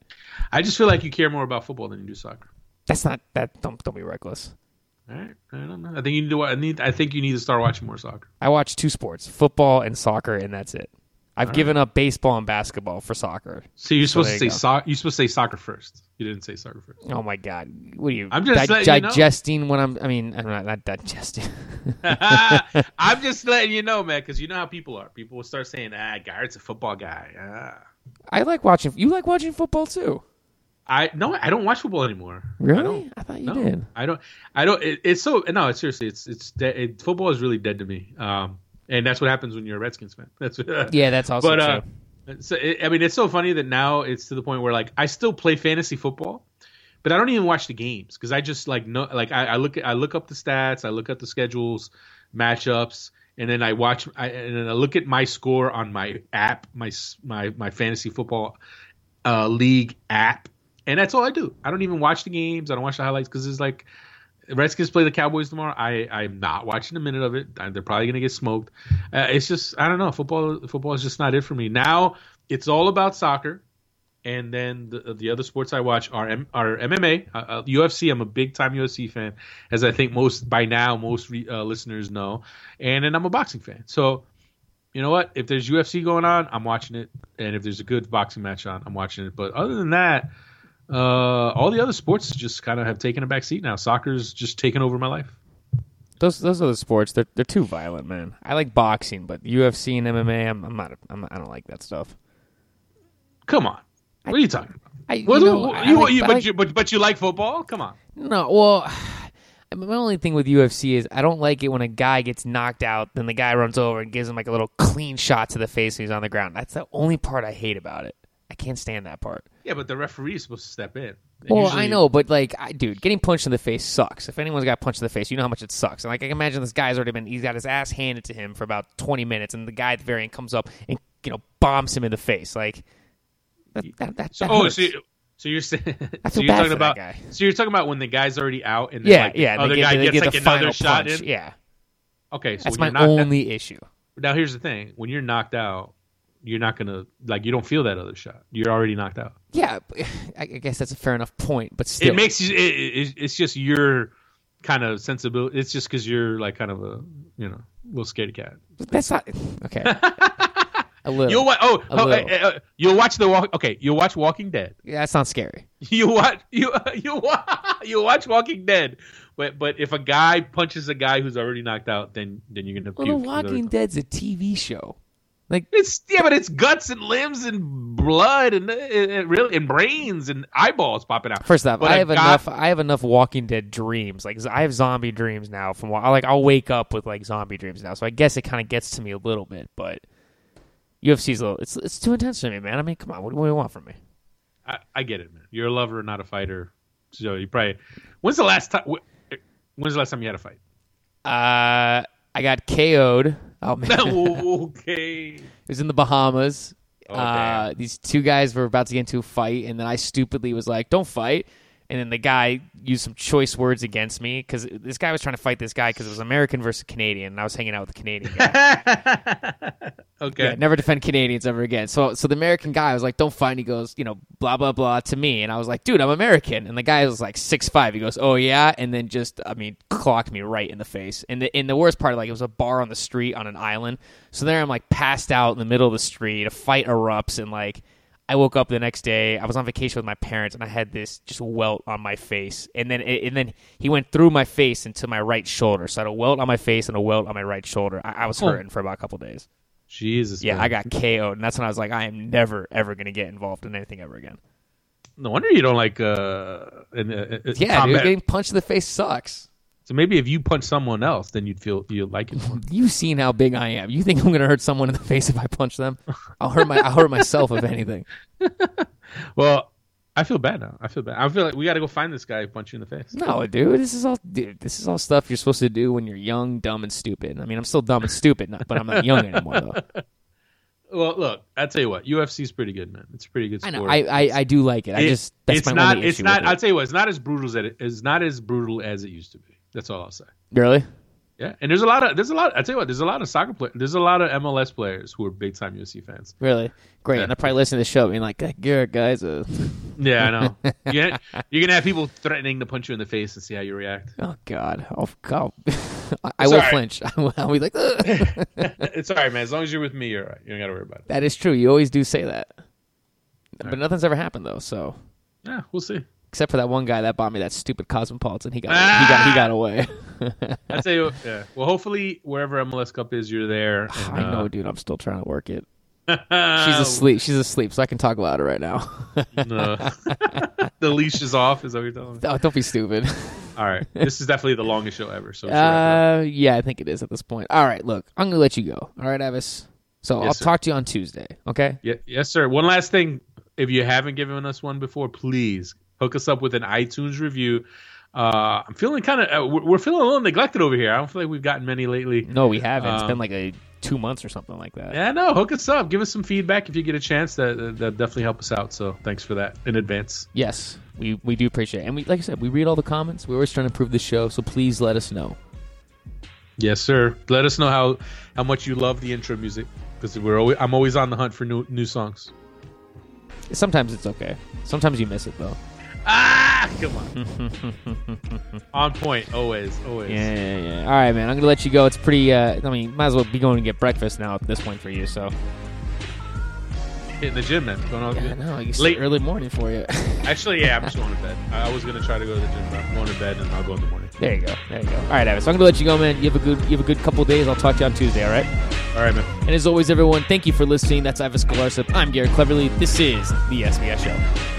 I just feel like you care more about football than you do soccer. That's not that. Don't don't be reckless. All right, I don't know. I think you need to. I need. I think you need to start watching more soccer. I watch two sports: football and soccer, and that's it. I've All given up baseball and basketball for soccer. So you're supposed there to say soccer. You're supposed to say soccer first. You didn't say soccer first. Oh my god! What are you? I'm just di- letting you know. digesting when I'm. I mean, I'm not, not digesting. I'm just letting you know, man, because you know how people are. People will start saying, "Ah, Garrett's a football guy." Ah. I like watching. You like watching football too? I no, I don't watch football anymore. I Really? don't. I, thought you No, did. I don't. I don't. It, it's so no. It's seriously. It's it's de- it, football is really dead to me. Um, and that's what happens when you're a Redskins fan. That's Yeah, that's also but true. uh, so it, I mean, it's so funny that now it's to the point where like I still play fantasy football, but I don't even watch the games because I just like no like I, I look at I look up the stats, I look at the schedules, matchups, and then I watch I, and then I look at my score on my app, my my my fantasy football uh, league app, and that's all I do. I don't even watch the games. I don't watch the highlights because it's like. Redskins play the Cowboys tomorrow. I I'm not watching a minute of it. Uh, They're probably gonna get smoked. Uh, it's just I don't know. Football football is just not it for me. Now it's all about soccer, and then the, the other sports I watch are M, are MMA, uh, uh, UFC. I'm a big time UFC fan, as I think most by now most re, uh, listeners know, and then I'm a boxing fan. So. You know what? If there's UFC going on, I'm watching it, and if there's a good boxing match on, I'm watching it. But other than that, uh, all the other sports just kind of have taken a back seat now. Soccer's just taken over my life. Those those are the sports. They're they're too violent, man. I like boxing, but UFC and MMA, I'm, I'm not. I'm, I don't like that stuff. Come on, what are you talking about? I, you What- know, what- you- like- you- but like- you but but you like football? Come on. No, well, my only thing with UFC is I don't like it when a guy gets knocked out, then the guy runs over and gives him like a little clean shot to the face when he's on the ground. That's the only part I hate about it. I can't stand that part. Yeah, but the referee is supposed to step in. And Well, usually- I know, but like, I, dude, getting punched in the face sucks. If anyone's got punched in the face, you know how much it sucks. And like, I can imagine this guy's already been—he's got his ass handed to him for about twenty minutes, and the guy at the very end comes up and you know bombs him in the face. Like, that, that, that, So, that oh, so, you- so you're saying so you're talking about guy. so you're talking about when the guy's already out and then yeah, like, the yeah. other get, guy gets get like another shot punch. in. Yeah, Okay, so that's when my you're knocked only issue. now here's the thing: when you're knocked out, you're not gonna like you don't feel that other shot. You're already knocked out. Yeah, I guess that's a fair enough point, but still, It makes you. It, it, it's just your kind of sensibility. It's just because you're like kind of a you know little scaredy cat. that's not okay. a little. You'll watch. Oh, oh, little. uh, uh, you'll watch the walk. Okay, you'll watch Walking Dead. yeah, that's not scary. You watch you you wa- you watch Walking Dead, but but if a guy punches a guy who's already knocked out, then then you're gonna. Well, The. Walking Dead's a TV show. Like, It's yeah, but it's guts and limbs and blood and, and, really and brains and eyeballs popping out. first off, But I have enough. I have enough Walking Dead dreams. Like, I have zombie dreams now. From like, I'll wake up with like zombie dreams now. So I guess it kind of gets to me a little bit, but UFC's a little. It's it's too intense for me, man. I mean, come on, what, what do you want from me? I, I get it, man. You're a lover, not a fighter. So you probably. When's the last time? When's the last time you had a fight? Uh, I got KO'd. Oh man, okay. It was in the Bahamas. Oh, uh, these two guys were about to get into a fight, and then I stupidly was like, "Don't fight." And then the guy used some choice words against me because this guy was trying to fight this guy because it was American versus Canadian, and I was hanging out with the Canadian guy. okay. Yeah, never defend Canadians ever again. So, so the American guy was like, "Don't fight." And he goes, you know, blah blah blah to me, and I was like, "Dude, I'm American." And the guy was like six five. He goes, "Oh yeah," and then just, I mean, clocked me right in the face. And the in the worst part, like it was a bar on the street on an island. So there I'm like passed out in the middle of the street. A fight erupts, and like I woke up the next day. I was on vacation with my parents, and I had this just welt on my face. And then and then he went through my face into my right shoulder. So I had a welt on my face and a welt on my right shoulder. I, I was Oh. hurting for about a couple days. Jesus. Yeah, man. I got KO'd, and that's when I was like, I am never ever gonna get involved in anything ever again. No wonder you don't like. Uh, in, uh, uh, Yeah, combat. dude, getting punched in the face sucks. So maybe if you punch someone else, then you'd feel you'd like it more. You've seen how big I am. You think I'm gonna hurt someone in the face if I punch them? I'll hurt my I'll hurt myself if anything. well, I feel bad now. I feel bad. I feel like we got to go find this guy who punched you in the face. No, dude, this is all dude, this is all stuff you're supposed to do when you're young, dumb, and stupid. I mean, I'm still dumb and stupid, not- but I'm not young anymore though. Well, look, I tell you what, UFC's pretty good, man. It's a pretty good I sport. know. I, I, I do like it. I It- just that's it's my not. only It's not. I'll tell you what, it's not as brutal as it. It's not as brutal as it used to be. That's all I'll say. Really? Yeah, and there's a lot of there's a lot. I tell you what, there's a lot of soccer players. There's a lot of MLS players who are big time UFC fans. Really great, Yeah. and they're probably listening to the show, being like, "Garrett, guys, uh, Yeah, I know. you're, gonna, you're gonna have people threatening to punch you in the face and see how you react. oh god, oh god, I, I will all right. flinch. I will I'll be like, it's all right, man. As long as you're with me, you're all right. You don't got to worry about it. that is true. You always do say that, but right. nothing's ever happened though. So Yeah, we'll see. Except for that one guy that bought me that stupid Cosmopolitan, he got he got he got away. I tell you, yeah. Well, hopefully, wherever MLS Cup is, you're there. and, I know, uh, dude. I'm still trying to work it. She's asleep. She's asleep, so I can talk about it right now. No. the leash is off. Is that what you're telling me? oh, don't be stupid. All right, this is definitely the longest show ever. So we should wrap it up. Uh, yeah, I think it is at this point. All right, look, I'm gonna let you go. All right, Ives. So Yes, I'll sir. talk to you on Tuesday. Okay. yeah, yes, sir. One last thing, if you haven't given us one before, please hook us up with an iTunes review. Uh, I'm feeling kind of uh, we're, feeling a little neglected over here. I don't feel like we've gotten many lately. No, we haven't. It's been like a two months or something like that. Yeah, no, hook us up. Give us some feedback if you get a chance. That that that definitely help us out. So thanks for that in advance. Yes, we we do appreciate it, and we like I said, we read all the comments. We're always trying to improve the show, so please let us know. Yes, sir. Let us know how how much you love the intro music because we're always I'm always on the hunt for new new songs. Sometimes it's okay. Sometimes you miss it though. Ah, come on. on point, always, always. Yeah, yeah, yeah. All right, man. I'm gonna let you go. It's pretty. Uh, I mean, might as well be going to get breakfast now at this point for you. So Hitting the gym man. Going all yeah, no, Late- early morning for you. Actually, yeah, I'm just going to bed. I was gonna try to go to the gym, but I'm going to bed and I'll go in the morning. there you go. There you go. All right, Ives. So I'm gonna let you go, man. You have a good. You have a good couple days. I'll talk to you on Tuesday. All right. All right, man. And as always, everyone, thank you for listening. That's Ives Galarcep. I'm Garrett Cleverly. This is the SBI Show.